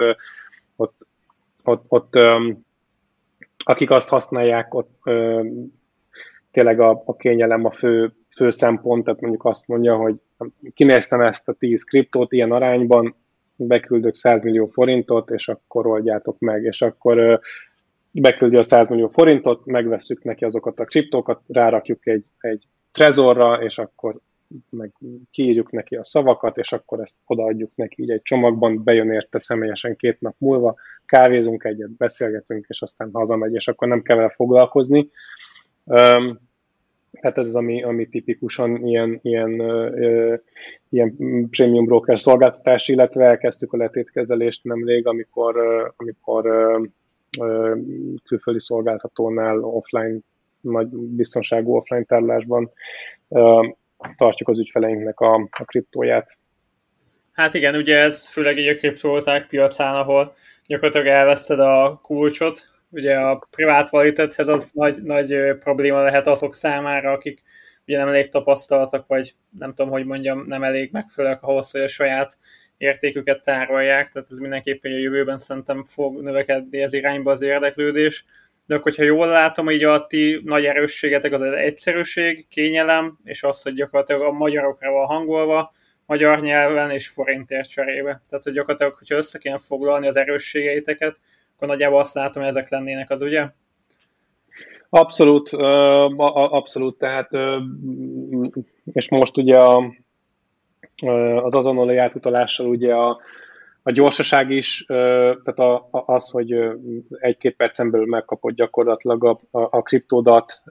Speaker 3: ott, ott, ott akik azt használják, ott tényleg a, a kényelem a fő, fő szempont, tehát mondjuk azt mondja, hogy kinéztem ezt a 10 kriptót ilyen arányban, beküldök 100 millió forintot, és akkor oldjátok meg, és akkor beküldi a 100 millió forintot, megveszük neki azokat a kriptókat, rárakjuk egy, egy trezorra, és akkor meg kiírjuk neki a szavakat, és akkor ezt odaadjuk neki így egy csomagban, bejön érte személyesen két nap múlva, kávézunk egyet, beszélgetünk, és aztán hazamegy, és akkor nem kell vele foglalkozni. Tehát ez az, ami, ami tipikusan ilyen, ilyen, ilyen premium broker szolgáltatás, illetve elkezdtük a letétkezelést nemrég, amikor, amikor külföldi szolgáltatónál offline, nagy biztonságú offline tárlásban ö, tartjuk az ügyfeleinknek a, a kriptóját.
Speaker 2: Hát igen, ugye ez főleg így a kriptovaluták piacán, ahol gyakorlatilag elveszted a kulcsot, ugye a privát valitethez az nagy, nagy probléma lehet azok számára, akik ugye nem elég tapasztaltak, vagy nem tudom, hogy mondjam, nem elég megfelelőek ahhoz, hogy a saját értéküket tárolják, tehát ez mindenképpen a jövőben szerintem fog növekedni ez irányba az érdeklődés. De akkor, hogyha jól látom, így a ti nagy erősségetek az, az egyszerűség, kényelem, és az, hogy gyakorlatilag a magyarokra van hangolva, magyar nyelven és forintért cserébe. Tehát, hogy gyakorlatilag, hogyha össze kéne foglalni az erősségeiteket, akkor nagyjából azt látom, hogy ezek lennének az, ugye?
Speaker 3: Abszolút, abszolút, tehát és most ugye a, az azonnali átutalással ugye a, a gyorsaság is, tehát a, az, hogy egy-két percen belül megkapod gyakorlatilag a, a, a kriptódat,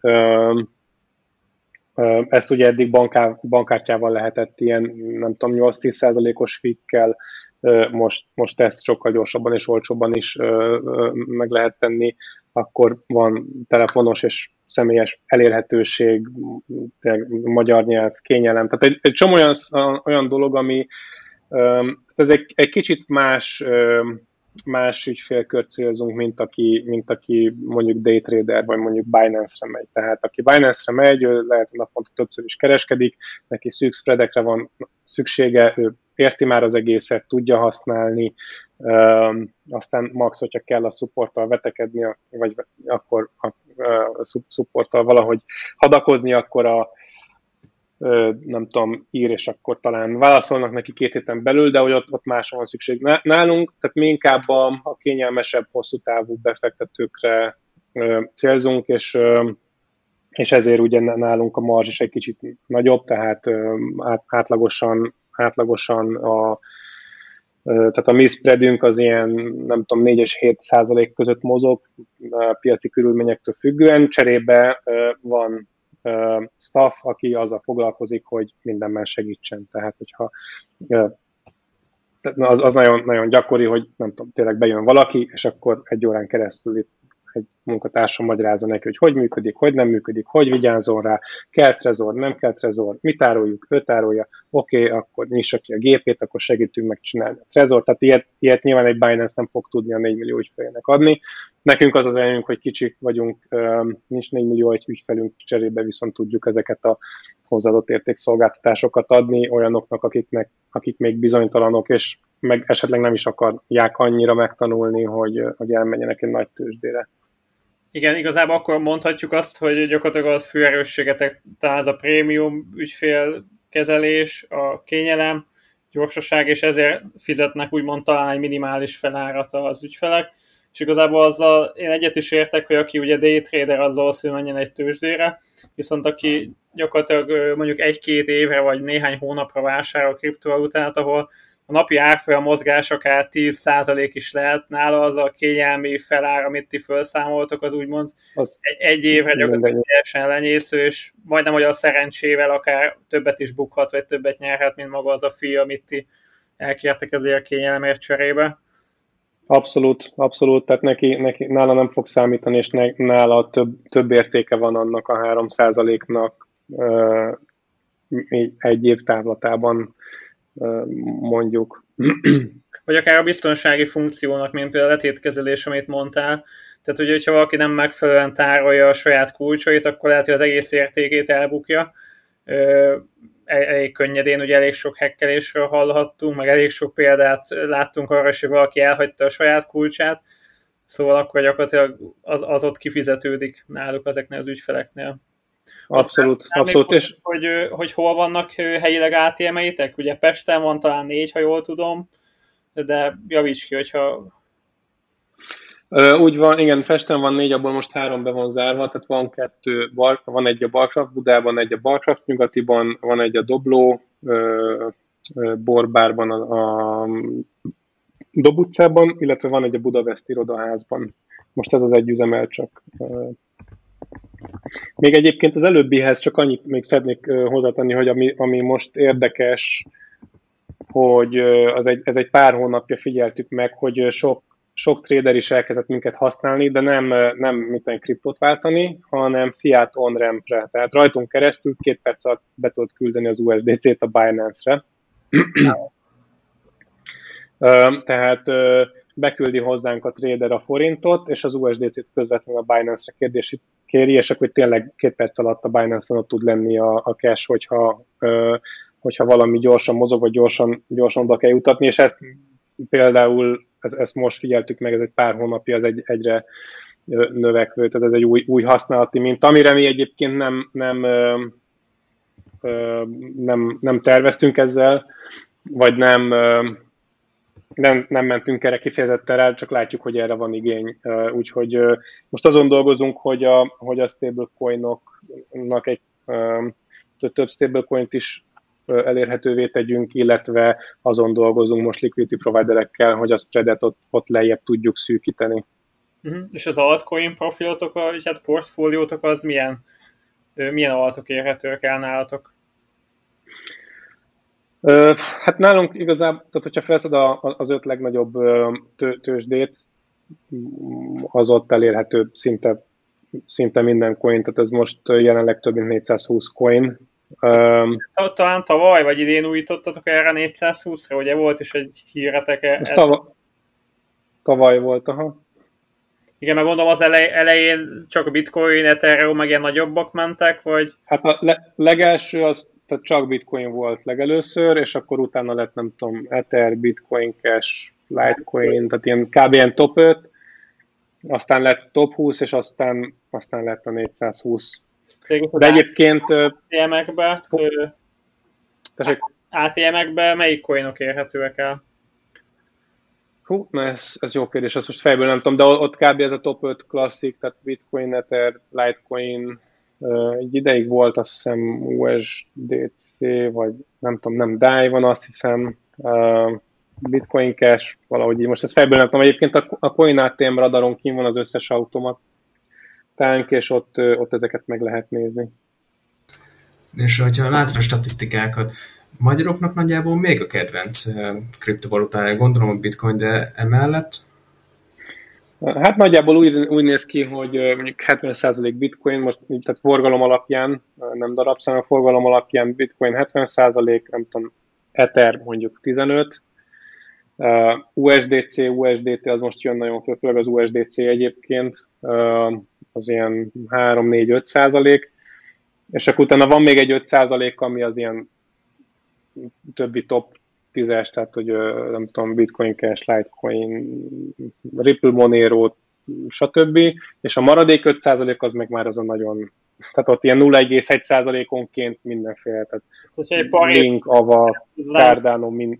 Speaker 3: ezt ugye eddig banká, bankkártyával lehetett ilyen, nem tudom, 8-10 fikkel most, most ezt sokkal gyorsabban és olcsóbban is meg lehet tenni, akkor van telefonos és személyes elérhetőség, magyar nyelv, kényelem. Tehát egy, egy csomó olyan, olyan dolog, ami ez egy, egy kicsit más más ügyfélkört célzunk, mint aki, mint aki mondjuk daytrader, vagy mondjuk Binance-re megy. Tehát aki Binance-re megy, ő lehet, hogy naponta többször is kereskedik, neki szűk spreadekre van szüksége, ő érti már az egészet, tudja használni, aztán max, hogyha kell a supporttal vetekedni, vagy akkor a, a supporttal valahogy hadakozni, akkor a, nem tudom, ír, és akkor talán válaszolnak neki két héten belül, de hogy ott, ott másra van szükség nálunk, tehát mi inkább a, a kényelmesebb, hosszú távú befektetőkre célzunk, és és ezért ugye nálunk a marzs is egy kicsit nagyobb, tehát átlagosan, átlagosan a, tehát a mi spreadünk az ilyen, nem tudom, 4 és 7 százalék között mozog a piaci körülményektől függően, cserébe van staff, aki azzal foglalkozik, hogy mindenben segítsen. Tehát, hogyha az, az nagyon, nagyon gyakori, hogy nem tudom, tényleg bejön valaki, és akkor egy órán keresztül itt egy munkatársam magyarázza neki, hogy hogy működik, hogy nem működik, hogy vigyázzon rá, kell trezor, nem kell trezor, mit tároljuk, ő tárolja, oké, okay, akkor nyissa ki a gépét, akkor segítünk megcsinálni a trezor. Tehát ilyet, ilyet nyilván egy Binance nem fog tudni a 4 millió ügyfélnek adni. Nekünk az az előnyünk, hogy kicsik vagyunk, nincs 4 millió egy ügyfelünk, cserébe viszont tudjuk ezeket a hozzáadott értékszolgáltatásokat adni olyanoknak, akiknek, akik még bizonytalanok, és meg esetleg nem is akarják annyira megtanulni, hogy, hogy elmenjenek egy nagy tőzsdére.
Speaker 2: Igen, igazából akkor mondhatjuk azt, hogy gyakorlatilag a fő erősségetek talán ez a prémium ügyfélkezelés, a kényelem, gyorsaság, és ezért fizetnek úgymond talán egy minimális felárat az ügyfelek, és igazából azzal én egyet is értek, hogy aki ugye day trader, az valószínűleg menjen egy tőzsdére, viszont aki gyakorlatilag mondjuk egy-két évre vagy néhány hónapra vásárol kriptovalutát, ahol a napi árfolyam mozgás akár 10% is lehet, nála az a kényelmi felár, amit ti felszámoltok, az úgymond az egy évre gyakorlatilag teljesen lenyésző, és majdnem, hogy a szerencsével akár többet is bukhat, vagy többet nyerhet, mint maga az a fi, amit ti elkértek ezért a kényelemért cserébe.
Speaker 3: Abszolút, abszolút, tehát neki, neki, nála nem fog számítani, és ne, nála több, több értéke van annak a 3%-nak egy év távlatában mondjuk.
Speaker 2: Vagy akár a biztonsági funkciónak, mint például a letétkezelés, amit mondtál. Tehát, hogy, hogyha valaki nem megfelelően tárolja a saját kulcsait, akkor lehet, hogy az egész értékét elbukja. Elég könnyedén, ugye elég sok hekkelésről hallhattunk, meg elég sok példát láttunk arra hogy valaki elhagyta a saját kulcsát, szóval akkor gyakorlatilag az, az ott kifizetődik náluk ezeknél az ügyfeleknél.
Speaker 3: Abszolút, Aztán abszolút.
Speaker 2: És... Hogy, hogy, hogy hol vannak helyileg ATM-eitek? Ugye Pesten van talán négy, ha jól tudom, de javíts ki, hogyha...
Speaker 3: Úgy van, igen, Festen van négy, abból most három be van zárva, tehát van kettő, bar, van egy a Barcraft Budában, egy a Barcraft Nyugatiban, van egy a Dobló, Borbárban, a, a Dob utcában, illetve van egy a Budavest irodaházban. Most ez az egy üzemel csak. Még egyébként az előbbihez csak annyit még szeretnék hozzátenni, hogy ami, ami most érdekes, hogy az egy, ez egy pár hónapja figyeltük meg, hogy sok, sok trader is elkezdett minket használni, de nem, nem minden kriptot váltani, hanem fiat on-rampre. Tehát rajtunk keresztül két perc alatt be tudod küldeni az USDC-t a Binance-re. Tehát beküldi hozzánk a trader a forintot, és az USDC-t közvetlenül a Binance-re kérdési, kéri, és akkor tényleg két perc alatt a Binance-on ott tud lenni a, a cash, hogyha, hogyha valami gyorsan mozog, vagy gyorsan, gyorsan oda kell jutatni, és ezt például, ez, ezt most figyeltük meg, ez egy pár hónapja, ez egy, egyre növekvő, tehát ez egy új, új használati mint, amire mi egyébként nem, nem, nem, nem terveztünk ezzel, vagy nem, nem, nem mentünk erre kifejezetten rá, csak látjuk, hogy erre van igény. Úgyhogy most azon dolgozunk, hogy a, hogy a stablecoinoknak egy több stablecoint is elérhetővé tegyünk, illetve azon dolgozunk most liquidity providerekkel, hogy a spreadet ott, ott lejjebb tudjuk szűkíteni.
Speaker 2: Uh-huh. És az altcoin profilotok, vagy hát portfóliótok az milyen, milyen altok érhetőek el nálatok?
Speaker 3: Hát nálunk igazából, tehát hogyha felszed az öt legnagyobb tőzsdét, az ott elérhető szinte, szinte minden coin, tehát ez most jelenleg több mint 420 coin.
Speaker 2: Talán tavaly vagy idén újítottatok erre 420-ra, ugye volt is egy híretek. Ez
Speaker 3: tavaly, tavaly volt, aha.
Speaker 2: Igen, meg gondolom az elej, elején csak Bitcoin, Ethereum, meg ilyen nagyobbak mentek, vagy?
Speaker 3: Hát a le, legelső az tehát csak bitcoin volt legelőször, és akkor utána lett, nem tudom, Ether, Bitcoin Cash, Litecoin, tehát ilyen kb. ilyen top 5, aztán lett top 20, és aztán, aztán lett a 420. De egyébként...
Speaker 2: ATM-ekbe, ATM-ekbe melyik coinok érhetőek el?
Speaker 3: Hú, na ez, ez jó kérdés, azt most fejből nem tudom, de ott kb. ez a top 5 klasszik, tehát Bitcoin, Ether, Litecoin, egy ideig volt azt hiszem USDC, vagy nem tudom, nem DAI van azt hiszem, Bitcoin Cash, valahogy így. Most ezt fejből nem tudom. Egyébként a, a Coin ATM radaron kín van az összes automat tánk, és ott, ott ezeket meg lehet nézni.
Speaker 4: És hogyha látod a statisztikákat, magyaroknak nagyjából még a kedvenc kriptovalutája, gondolom a bitcoin, de emellett?
Speaker 3: Hát nagyjából úgy, úgy néz ki, hogy mondjuk 70% bitcoin, most tehát forgalom alapján, nem darabszám, a forgalom alapján bitcoin 70%, nem tudom, Ether mondjuk 15, uh, USDC, USDT az most jön nagyon föl, főleg az USDC egyébként, az ilyen 3-4-5 százalék, és akkor utána van még egy 5 százalék, ami az ilyen többi top tízes, tehát hogy nem tudom, Bitcoin Cash, Litecoin, Ripple Monero, stb. És a maradék 5% az meg már az a nagyon, tehát ott ilyen 0,1%-onként mindenféle, tehát egy parét, Link, Ava, Cardano, mind,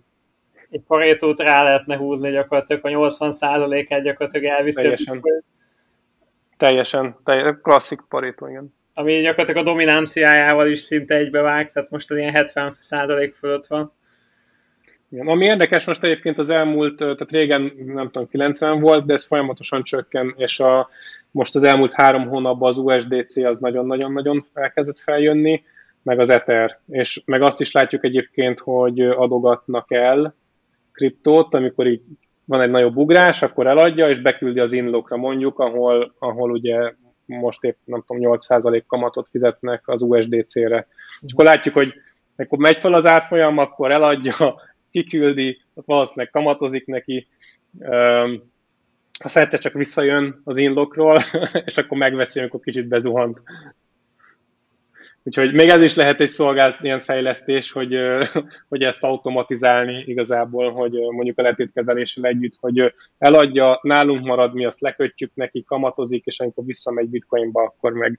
Speaker 2: egy parétót rá lehetne húzni gyakorlatilag, a 80%-át gyakorlatilag elviszi.
Speaker 3: Teljesen. Teljesen, teljesen klasszik parétó, igen.
Speaker 2: Ami gyakorlatilag a dominanciájával is szinte egybevág, tehát most ilyen 70% fölött van.
Speaker 3: Igen. Ami érdekes most egyébként az elmúlt, tehát régen nem tudom, 90 volt, de ez folyamatosan csökken, és a, most az elmúlt három hónapban az USDC az nagyon-nagyon-nagyon elkezdett feljönni, meg az Ether, és meg azt is látjuk egyébként, hogy adogatnak el kriptót, amikor így van egy nagyobb ugrás, akkor eladja, és beküldi az inlokra mondjuk, ahol, ahol ugye most épp nem tudom, 8% kamatot fizetnek az USDC-re. És akkor látjuk, hogy akkor megy fel az árfolyam, akkor eladja, <laughs> kiküldi, ott valószínűleg kamatozik neki, ha egyszer csak visszajön az inlokról, <laughs> és akkor megveszi, amikor kicsit bezuhant. Úgyhogy még ez is lehet egy szolgált ilyen fejlesztés, hogy, <laughs> hogy ezt automatizálni igazából, hogy mondjuk a letétkezeléssel együtt, hogy eladja, nálunk marad, mi azt lekötjük neki, kamatozik, és amikor visszamegy bitcoinba, akkor meg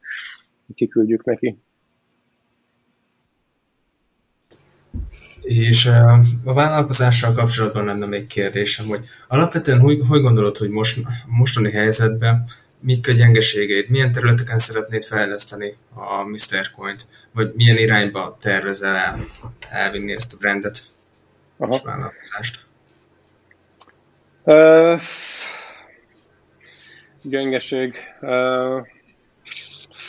Speaker 3: kiküldjük neki.
Speaker 4: És a vállalkozással kapcsolatban lenne még kérdésem, hogy alapvetően hogy, hogy gondolod, hogy most, mostani helyzetben mik a gyengeségeid, milyen területeken szeretnéd fejleszteni a Mr. Coin-t, vagy milyen irányba tervezel el elvinni ezt a brandet, Aha. a vállalkozást?
Speaker 3: Uh, gyengeség. Uh,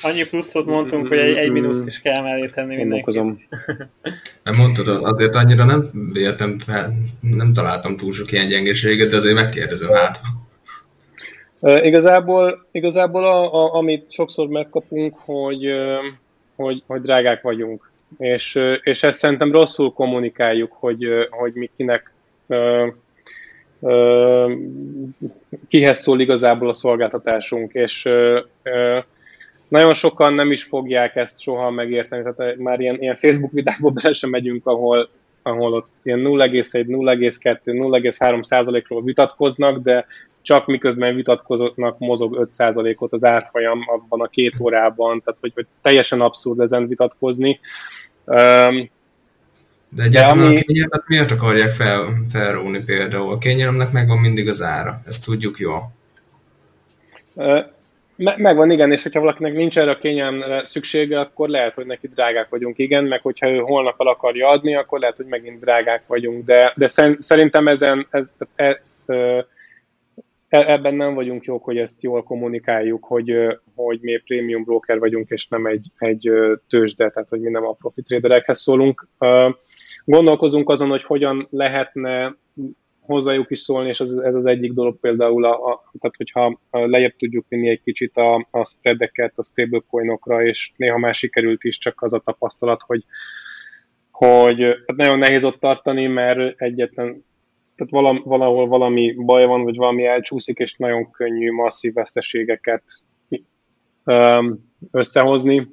Speaker 2: Annyi pluszot mondtunk, hogy egy, egy mínuszt is kell mellé tenni mindenki. <laughs>
Speaker 4: Nem mondtad, azért annyira nem véltem fel, nem találtam túl sok ilyen gyengeséget, de azért megkérdezem hát.
Speaker 3: Igazából, igazából a, a, amit sokszor megkapunk, hogy, hogy, hogy drágák vagyunk. És, és ezt szerintem rosszul kommunikáljuk, hogy, hogy mi kinek kihez szól igazából a szolgáltatásunk, és nagyon sokan nem is fogják ezt soha megérteni, tehát már ilyen, ilyen Facebook vitákból <laughs> bele sem megyünk, ahol, ahol ott ilyen 0,1, 0,2, 0,3 százalékról vitatkoznak, de csak miközben vitatkoznak, mozog 5 százalékot az árfolyam abban a két órában, tehát hogy, hogy teljesen abszurd ezen vitatkozni. Um,
Speaker 4: de egyáltalán ami... a kényelmet miért akarják fel, felróni például? A kényelemnek megvan mindig az ára, ezt tudjuk jól.
Speaker 3: Me- megvan, igen, és hogyha valakinek nincs erre a kényelemre szüksége, akkor lehet, hogy neki drágák vagyunk, igen, meg hogyha ő holnap el akarja adni, akkor lehet, hogy megint drágák vagyunk, de, de szerintem ezen, ez, e, e, ebben nem vagyunk jók, hogy ezt jól kommunikáljuk, hogy, hogy mi prémium broker vagyunk, és nem egy, egy tőzsde, tehát hogy mi nem a profit traderekhez szólunk. Gondolkozunk azon, hogy hogyan lehetne hozzájuk is szólni, és ez, ez az egyik dolog például, a, a, tehát hogyha lejjebb tudjuk vinni egy kicsit a, a spreadeket a stablecoinokra, és néha már sikerült is, csak az a tapasztalat, hogy, hogy hát nagyon nehéz ott tartani, mert egyetlen tehát valam, valahol valami baj van, vagy valami elcsúszik, és nagyon könnyű masszív veszteségeket összehozni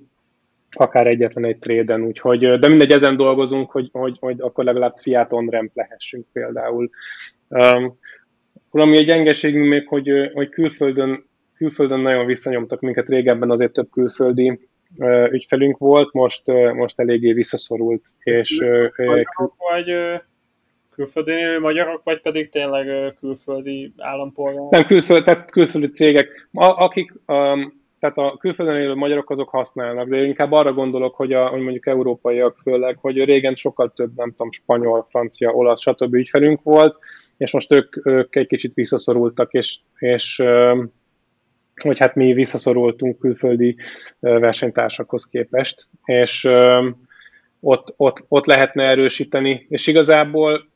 Speaker 3: akár egyetlen egy tréden, úgyhogy, de mindegy, ezen dolgozunk, hogy, hogy, hogy akkor legalább fiat on lehessünk például. Um, egy gyengeségünk még, hogy, hogy külföldön, külföldön nagyon visszanyomtak minket, régebben azért több külföldi uh, ügyfelünk volt, most, most eléggé visszaszorult. És, uh,
Speaker 2: vagy külföldi magyarok, vagy pedig tényleg külföldi állampolgárok?
Speaker 3: Nem, külföld, tehát külföldi cégek, akik um, tehát a külföldön élő magyarok azok használnak, de inkább arra gondolok, hogy, a, hogy mondjuk európaiak főleg, hogy régen sokkal több, nem tudom, spanyol, francia, olasz, stb. ügyfelünk volt, és most ők, ők egy kicsit visszaszorultak, és, és hogy hát mi visszaszorultunk külföldi versenytársakhoz képest, és ott, ott, ott lehetne erősíteni, és igazából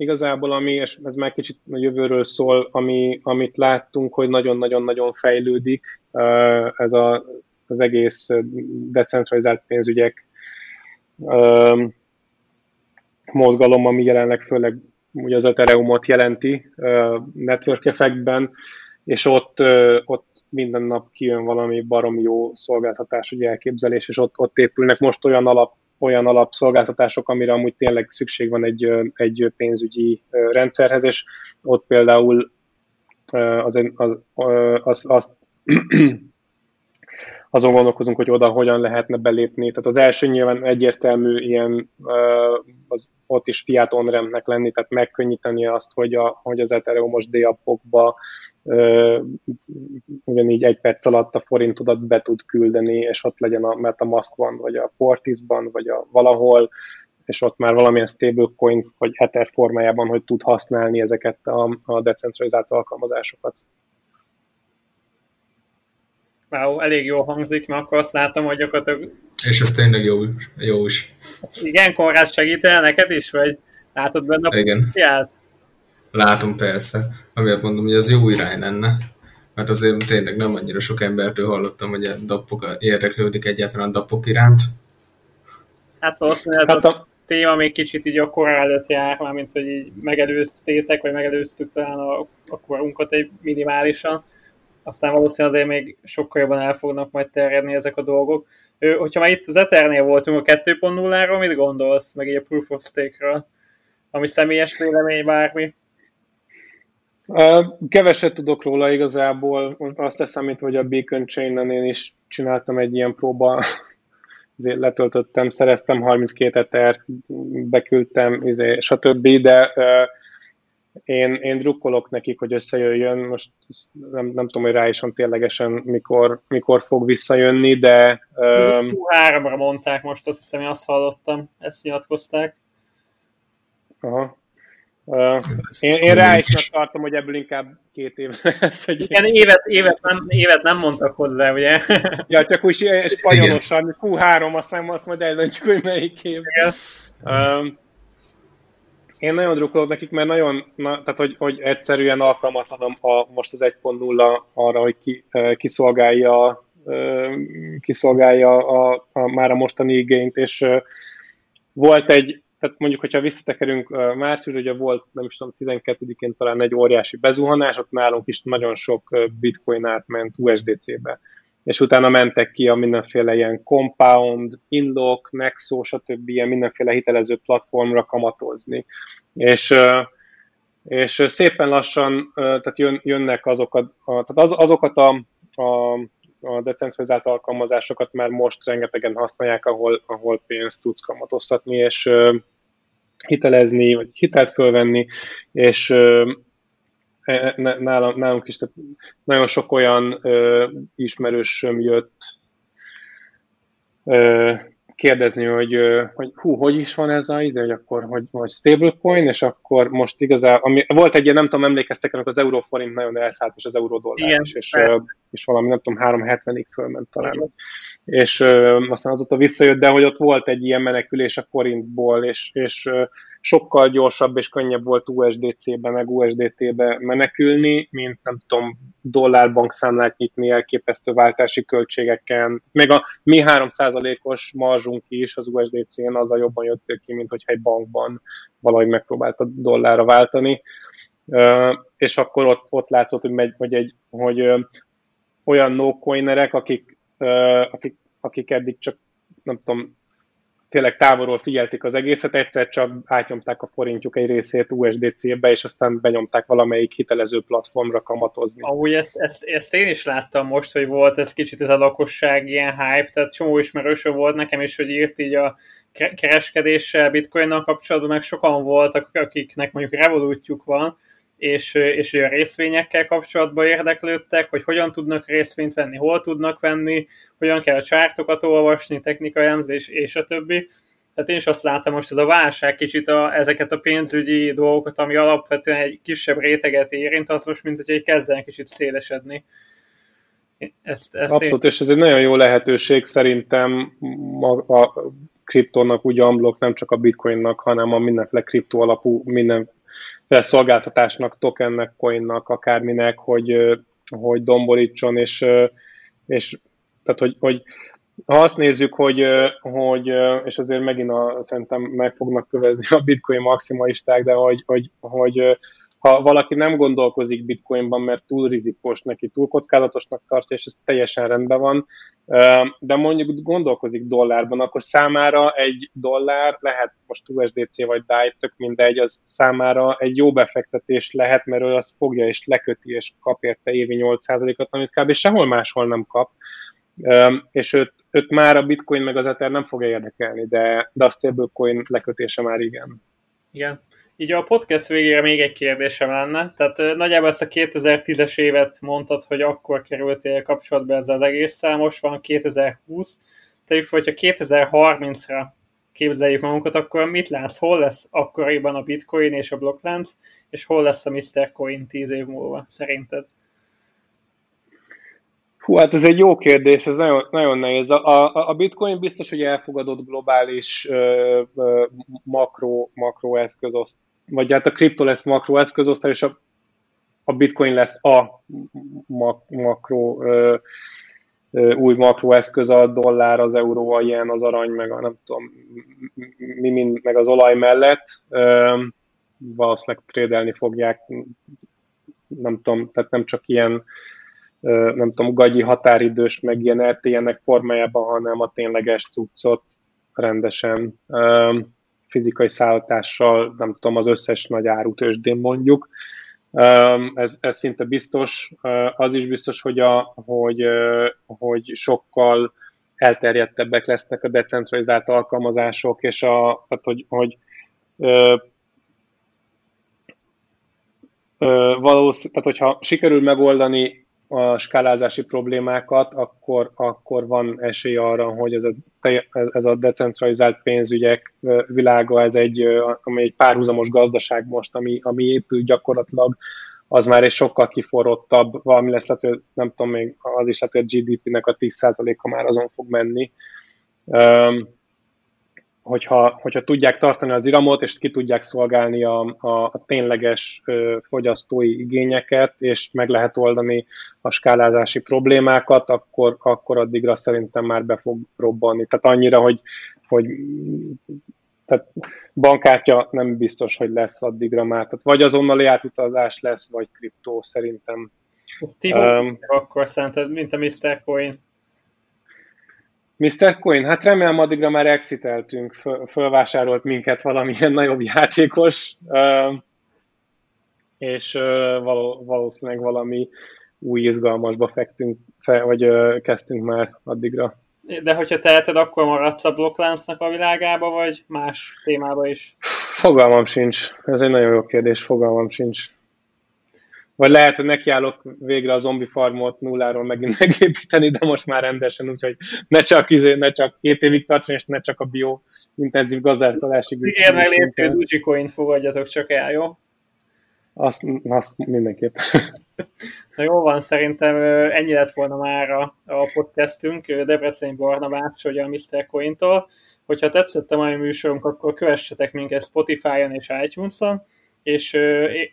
Speaker 3: igazából, ami, és ez már kicsit a jövőről szól, ami, amit láttunk, hogy nagyon-nagyon-nagyon fejlődik ez a, az egész decentralizált pénzügyek mozgalom, ami jelenleg főleg ugye az Ethereum-ot jelenti network effektben, és ott, ott minden nap kijön valami baromi jó szolgáltatás, ugye elképzelés, és ott, ott épülnek. Most olyan alap olyan alapszolgáltatások, amire amúgy tényleg szükség van egy, egy pénzügyi rendszerhez, és ott például az, az, az, azt azon gondolkozunk, hogy oda hogyan lehetne belépni. Tehát az első nyilván egyértelmű ilyen, az ott is fiat on lenni, tehát megkönnyíteni azt, hogy, a, hogy az Ethereum most D-appokba ugyanígy egy perc alatt a forintodat be tud küldeni, és ott legyen a Metamaskban, vagy a Portisban, vagy a valahol, és ott már valamilyen stablecoin vagy Ether formájában, hogy tud használni ezeket a, a decentralizált alkalmazásokat.
Speaker 2: Wow, elég jól hangzik, mert akkor azt látom, hogy gyakorlatilag...
Speaker 4: És ez tényleg jó, jó is.
Speaker 2: Igen, Konrád segítel neked is, vagy látod benne a
Speaker 4: Igen. Fiát? Látom persze. Amiért mondom, hogy az jó irány lenne. Mert azért tényleg nem annyira sok embertől hallottam, hogy a dappok érdeklődik egyáltalán a dappok iránt.
Speaker 2: Hát valószínűleg hát a téma még kicsit így a korá előtt jár, mint hogy így megelőztétek, vagy megelőztük talán a, a korunkat egy minimálisan aztán valószínűleg azért még sokkal jobban el fognak majd terjedni ezek a dolgok. Hogyha már itt az Ethernél voltunk a 2.0-ról, mit gondolsz, meg így a Proof of Stake-ről? Ami személyes vélemény, bármi?
Speaker 3: Keveset tudok róla igazából, azt mint hogy a Beacon chain én is csináltam egy ilyen próba <laughs> letöltöttem, szereztem 32 etert, beküldtem, izé, stb., de én, én drukkolok nekik, hogy összejöjjön, most nem, nem tudom, hogy rá is van ténylegesen, mikor, mikor fog visszajönni, de...
Speaker 2: Um, háromra mondták most, azt hiszem, én azt hallottam, ezt nyilatkozták.
Speaker 3: Aha. Uh, én, én rá is tartom, hogy ebből inkább két év lesz.
Speaker 2: Hogy Igen, évet, évet, nem, évet nem mondtak hozzá, ugye?
Speaker 3: ja, csak úgy spanyolosan, Q3, aztán azt majd eldöntjük, hogy melyik év. Igen. Um, én nagyon drukkolok nekik, mert nagyon, na, tehát hogy, hogy egyszerűen alkalmatlanom a, most az 1.0 arra, hogy ki, kiszolgálja, kiszolgálja a, a, már a mostani igényt, és volt egy, tehát mondjuk, hogyha visszatekerünk március, ugye volt, nem is tudom, 12-én talán egy óriási bezuhanás, ott nálunk is nagyon sok bitcoin átment USDC-be és utána mentek ki a mindenféle ilyen Compound, Inlock, Nexo, stb. ilyen mindenféle hitelező platformra kamatozni. És, és szépen lassan tehát jön, jönnek azokat, a, tehát az, azokat a, a, a decentralizált alkalmazásokat már most rengetegen használják, ahol, ahol pénzt tudsz kamatoztatni, és hitelezni, vagy hitelt fölvenni, és nálam, nálunk is tehát nagyon sok olyan ö, ismerősöm jött ö, kérdezni, hogy, hogy hú, hogy is van ez a izé, hogy akkor, hogy, hogy stablecoin, és akkor most igazából, ami, volt egy ilyen, nem tudom, emlékeztek, amikor az euróforint nagyon elszállt, és az euró-dollár is, és, ö, és valami, nem tudom, 370-ig fölment talán. Igen. És ö, aztán azóta visszajött, de hogy ott volt egy ilyen menekülés a forintból, és, és sokkal gyorsabb és könnyebb volt USDC-be, meg USDT-be menekülni, mint nem tudom, dollárbankszámlát nyitni elképesztő váltási költségeken. Még a mi 3%-os marzsunk is az USDC-n az a jobban jött ki, mint hogyha egy bankban valahogy megpróbálta dollárra váltani. És akkor ott, ott látszott, hogy, megy, hogy, egy, hogy olyan no-coinerek, akik, akik, akik eddig csak nem tudom, tényleg távolról figyelték az egészet, egyszer csak átnyomták a forintjuk egy részét USDC-be, és aztán benyomták valamelyik hitelező platformra kamatozni.
Speaker 2: Ahogy ezt, ezt, ezt én is láttam most, hogy volt ez kicsit ez a lakosság ilyen hype, tehát csomó ismerőső volt nekem is, hogy írt így a kereskedéssel, bitcoinnal kapcsolatban, meg sokan voltak, akiknek mondjuk revolútjuk van, és, és a részvényekkel kapcsolatban érdeklődtek, hogy hogyan tudnak részvényt venni, hol tudnak venni, hogyan kell a csártokat olvasni, technikai elemzés, és a többi. Tehát én is azt látom most ez a válság kicsit a, ezeket a pénzügyi dolgokat, ami alapvetően egy kisebb réteget érint, az most mint hogy egy kezdenek kicsit szélesedni.
Speaker 3: Ezt, ezt Abszolút, én... és ez egy nagyon jó lehetőség szerintem a, a kriptónak úgy amblok, nem csak a bitcoinnak, hanem a mindenféle kriptó alapú minden szolgáltatásnak, tokennek, coinnak, akárminek, hogy, hogy domborítson, és, és tehát, hogy, hogy ha azt nézzük, hogy, hogy és azért megint a, szerintem meg fognak kövezni a bitcoin maximalisták, de hogy, hogy, hogy ha valaki nem gondolkozik bitcoinban, mert túl rizikós neki, túl kockázatosnak tartja, és ez teljesen rendben van, de mondjuk gondolkozik dollárban, akkor számára egy dollár lehet most USDC vagy DAI, tök mindegy, az számára egy jó befektetés lehet, mert ő azt fogja és leköti, és kap érte évi 8%-ot, amit kb. sehol máshol nem kap, és őt, őt már a bitcoin meg az Ether nem fogja érdekelni, de, de a stablecoin lekötése már igen.
Speaker 2: Igen. Így a podcast végére még egy kérdésem lenne. Tehát nagyjából ezt a 2010-es évet mondtad, hogy akkor kerültél kapcsolatba ezzel az egésszel, most van 2020, tegyük fel, hogyha 2030-ra képzeljük magunkat, akkor mit látsz? Hol lesz akkoriban a Bitcoin és a Blocklens, és hol lesz a Mr. Coin 10 év múlva, szerinted?
Speaker 3: Hú, hát ez egy jó kérdés, ez nagyon, nagyon nehéz. A, a, a bitcoin biztos, hogy elfogadott globális ö, ö, makro, makro eszköz, vagy hát a kripto lesz makro eszközosztály, és a, a bitcoin lesz a mak, makro ö, új makroeszköz, a dollár, az euró, a jen, az arany, meg a nem tudom, mi mind, meg az olaj mellett. Valószínűleg trédelni fogják, nem tudom, tehát nem csak ilyen nem tudom, gagyi határidős, meg ilyen RTN-nek formájában, hanem a tényleges cuccot rendesen fizikai szállítással, nem tudom, az összes nagy árutősdén mondjuk. Ez, ez szinte biztos. Az is biztos, hogy, a, hogy, hogy sokkal elterjedtebbek lesznek a decentralizált alkalmazások, és a, tehát hogy, hogy ö, ö, valósz, tehát hogyha sikerül megoldani a skálázási problémákat, akkor, akkor van esély arra, hogy ez a, ez a decentralizált pénzügyek világa, ez egy, ami egy párhuzamos gazdaság most, ami, ami épül gyakorlatilag, az már egy sokkal kiforrottabb, valami lesz, lehet, hogy nem tudom még, az is lehet, hogy a GDP-nek a 10%-a már azon fog menni hogyha, hogyha tudják tartani az iramot, és ki tudják szolgálni a, a, a tényleges ö, fogyasztói igényeket, és meg lehet oldani a skálázási problémákat, akkor, akkor addigra szerintem már be fog robbanni. Tehát annyira, hogy, hogy tehát bankkártya nem biztos, hogy lesz addigra már. Tehát vagy azonnali átutazás lesz, vagy kriptó szerintem.
Speaker 2: Ti um, akkor szerinted, mint a Mr. Coin?
Speaker 3: Mr. Coin, hát remélem addigra már exiteltünk, föl, fölvásárolt minket valamilyen nagyobb játékos, és való, valószínűleg valami új izgalmasba fektünk, fe, vagy kezdtünk már addigra.
Speaker 2: De hogyha teheted, akkor maradsz a blokkláncnak a világába, vagy más témába is?
Speaker 3: Fogalmam sincs. Ez egy nagyon jó kérdés, fogalmam sincs. Vagy lehet, hogy nekiállok végre a zombi farmot nulláról megint <laughs> megépíteni, de most már rendesen, úgyhogy ne csak, izé, ne csak két évig tartson, és ne csak a bio intenzív gazdálkodásig.
Speaker 2: Igen, meg lépő Dogecoin fogadjatok csak el, jó?
Speaker 3: Azt, azt mindenképp. <laughs>
Speaker 2: Na jó van, szerintem ennyi lett volna már a, a podcastünk Debreceni Barnabás, hogy a Mr. Coin-tól. Hogyha tetszett a mai műsorunk, akkor kövessetek minket Spotify-on és iTunes-on, és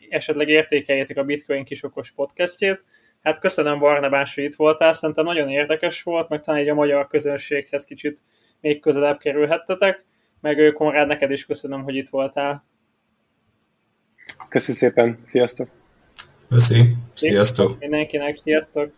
Speaker 2: esetleg értékeljétek a Bitcoin kisokos podcastjét. Hát köszönöm Barnabás, hogy itt voltál, szerintem nagyon érdekes volt, meg talán egy a magyar közönséghez kicsit még közelebb kerülhettetek, meg Konrád, neked is köszönöm, hogy itt voltál.
Speaker 3: Köszi szépen, sziasztok!
Speaker 4: Köszi, sziasztok!
Speaker 2: Mindenkinek, sziasztok!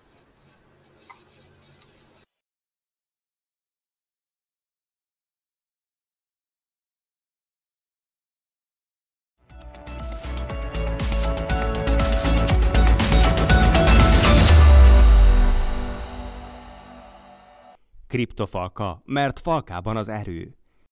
Speaker 1: Kriptofalka, mert falkában az erő.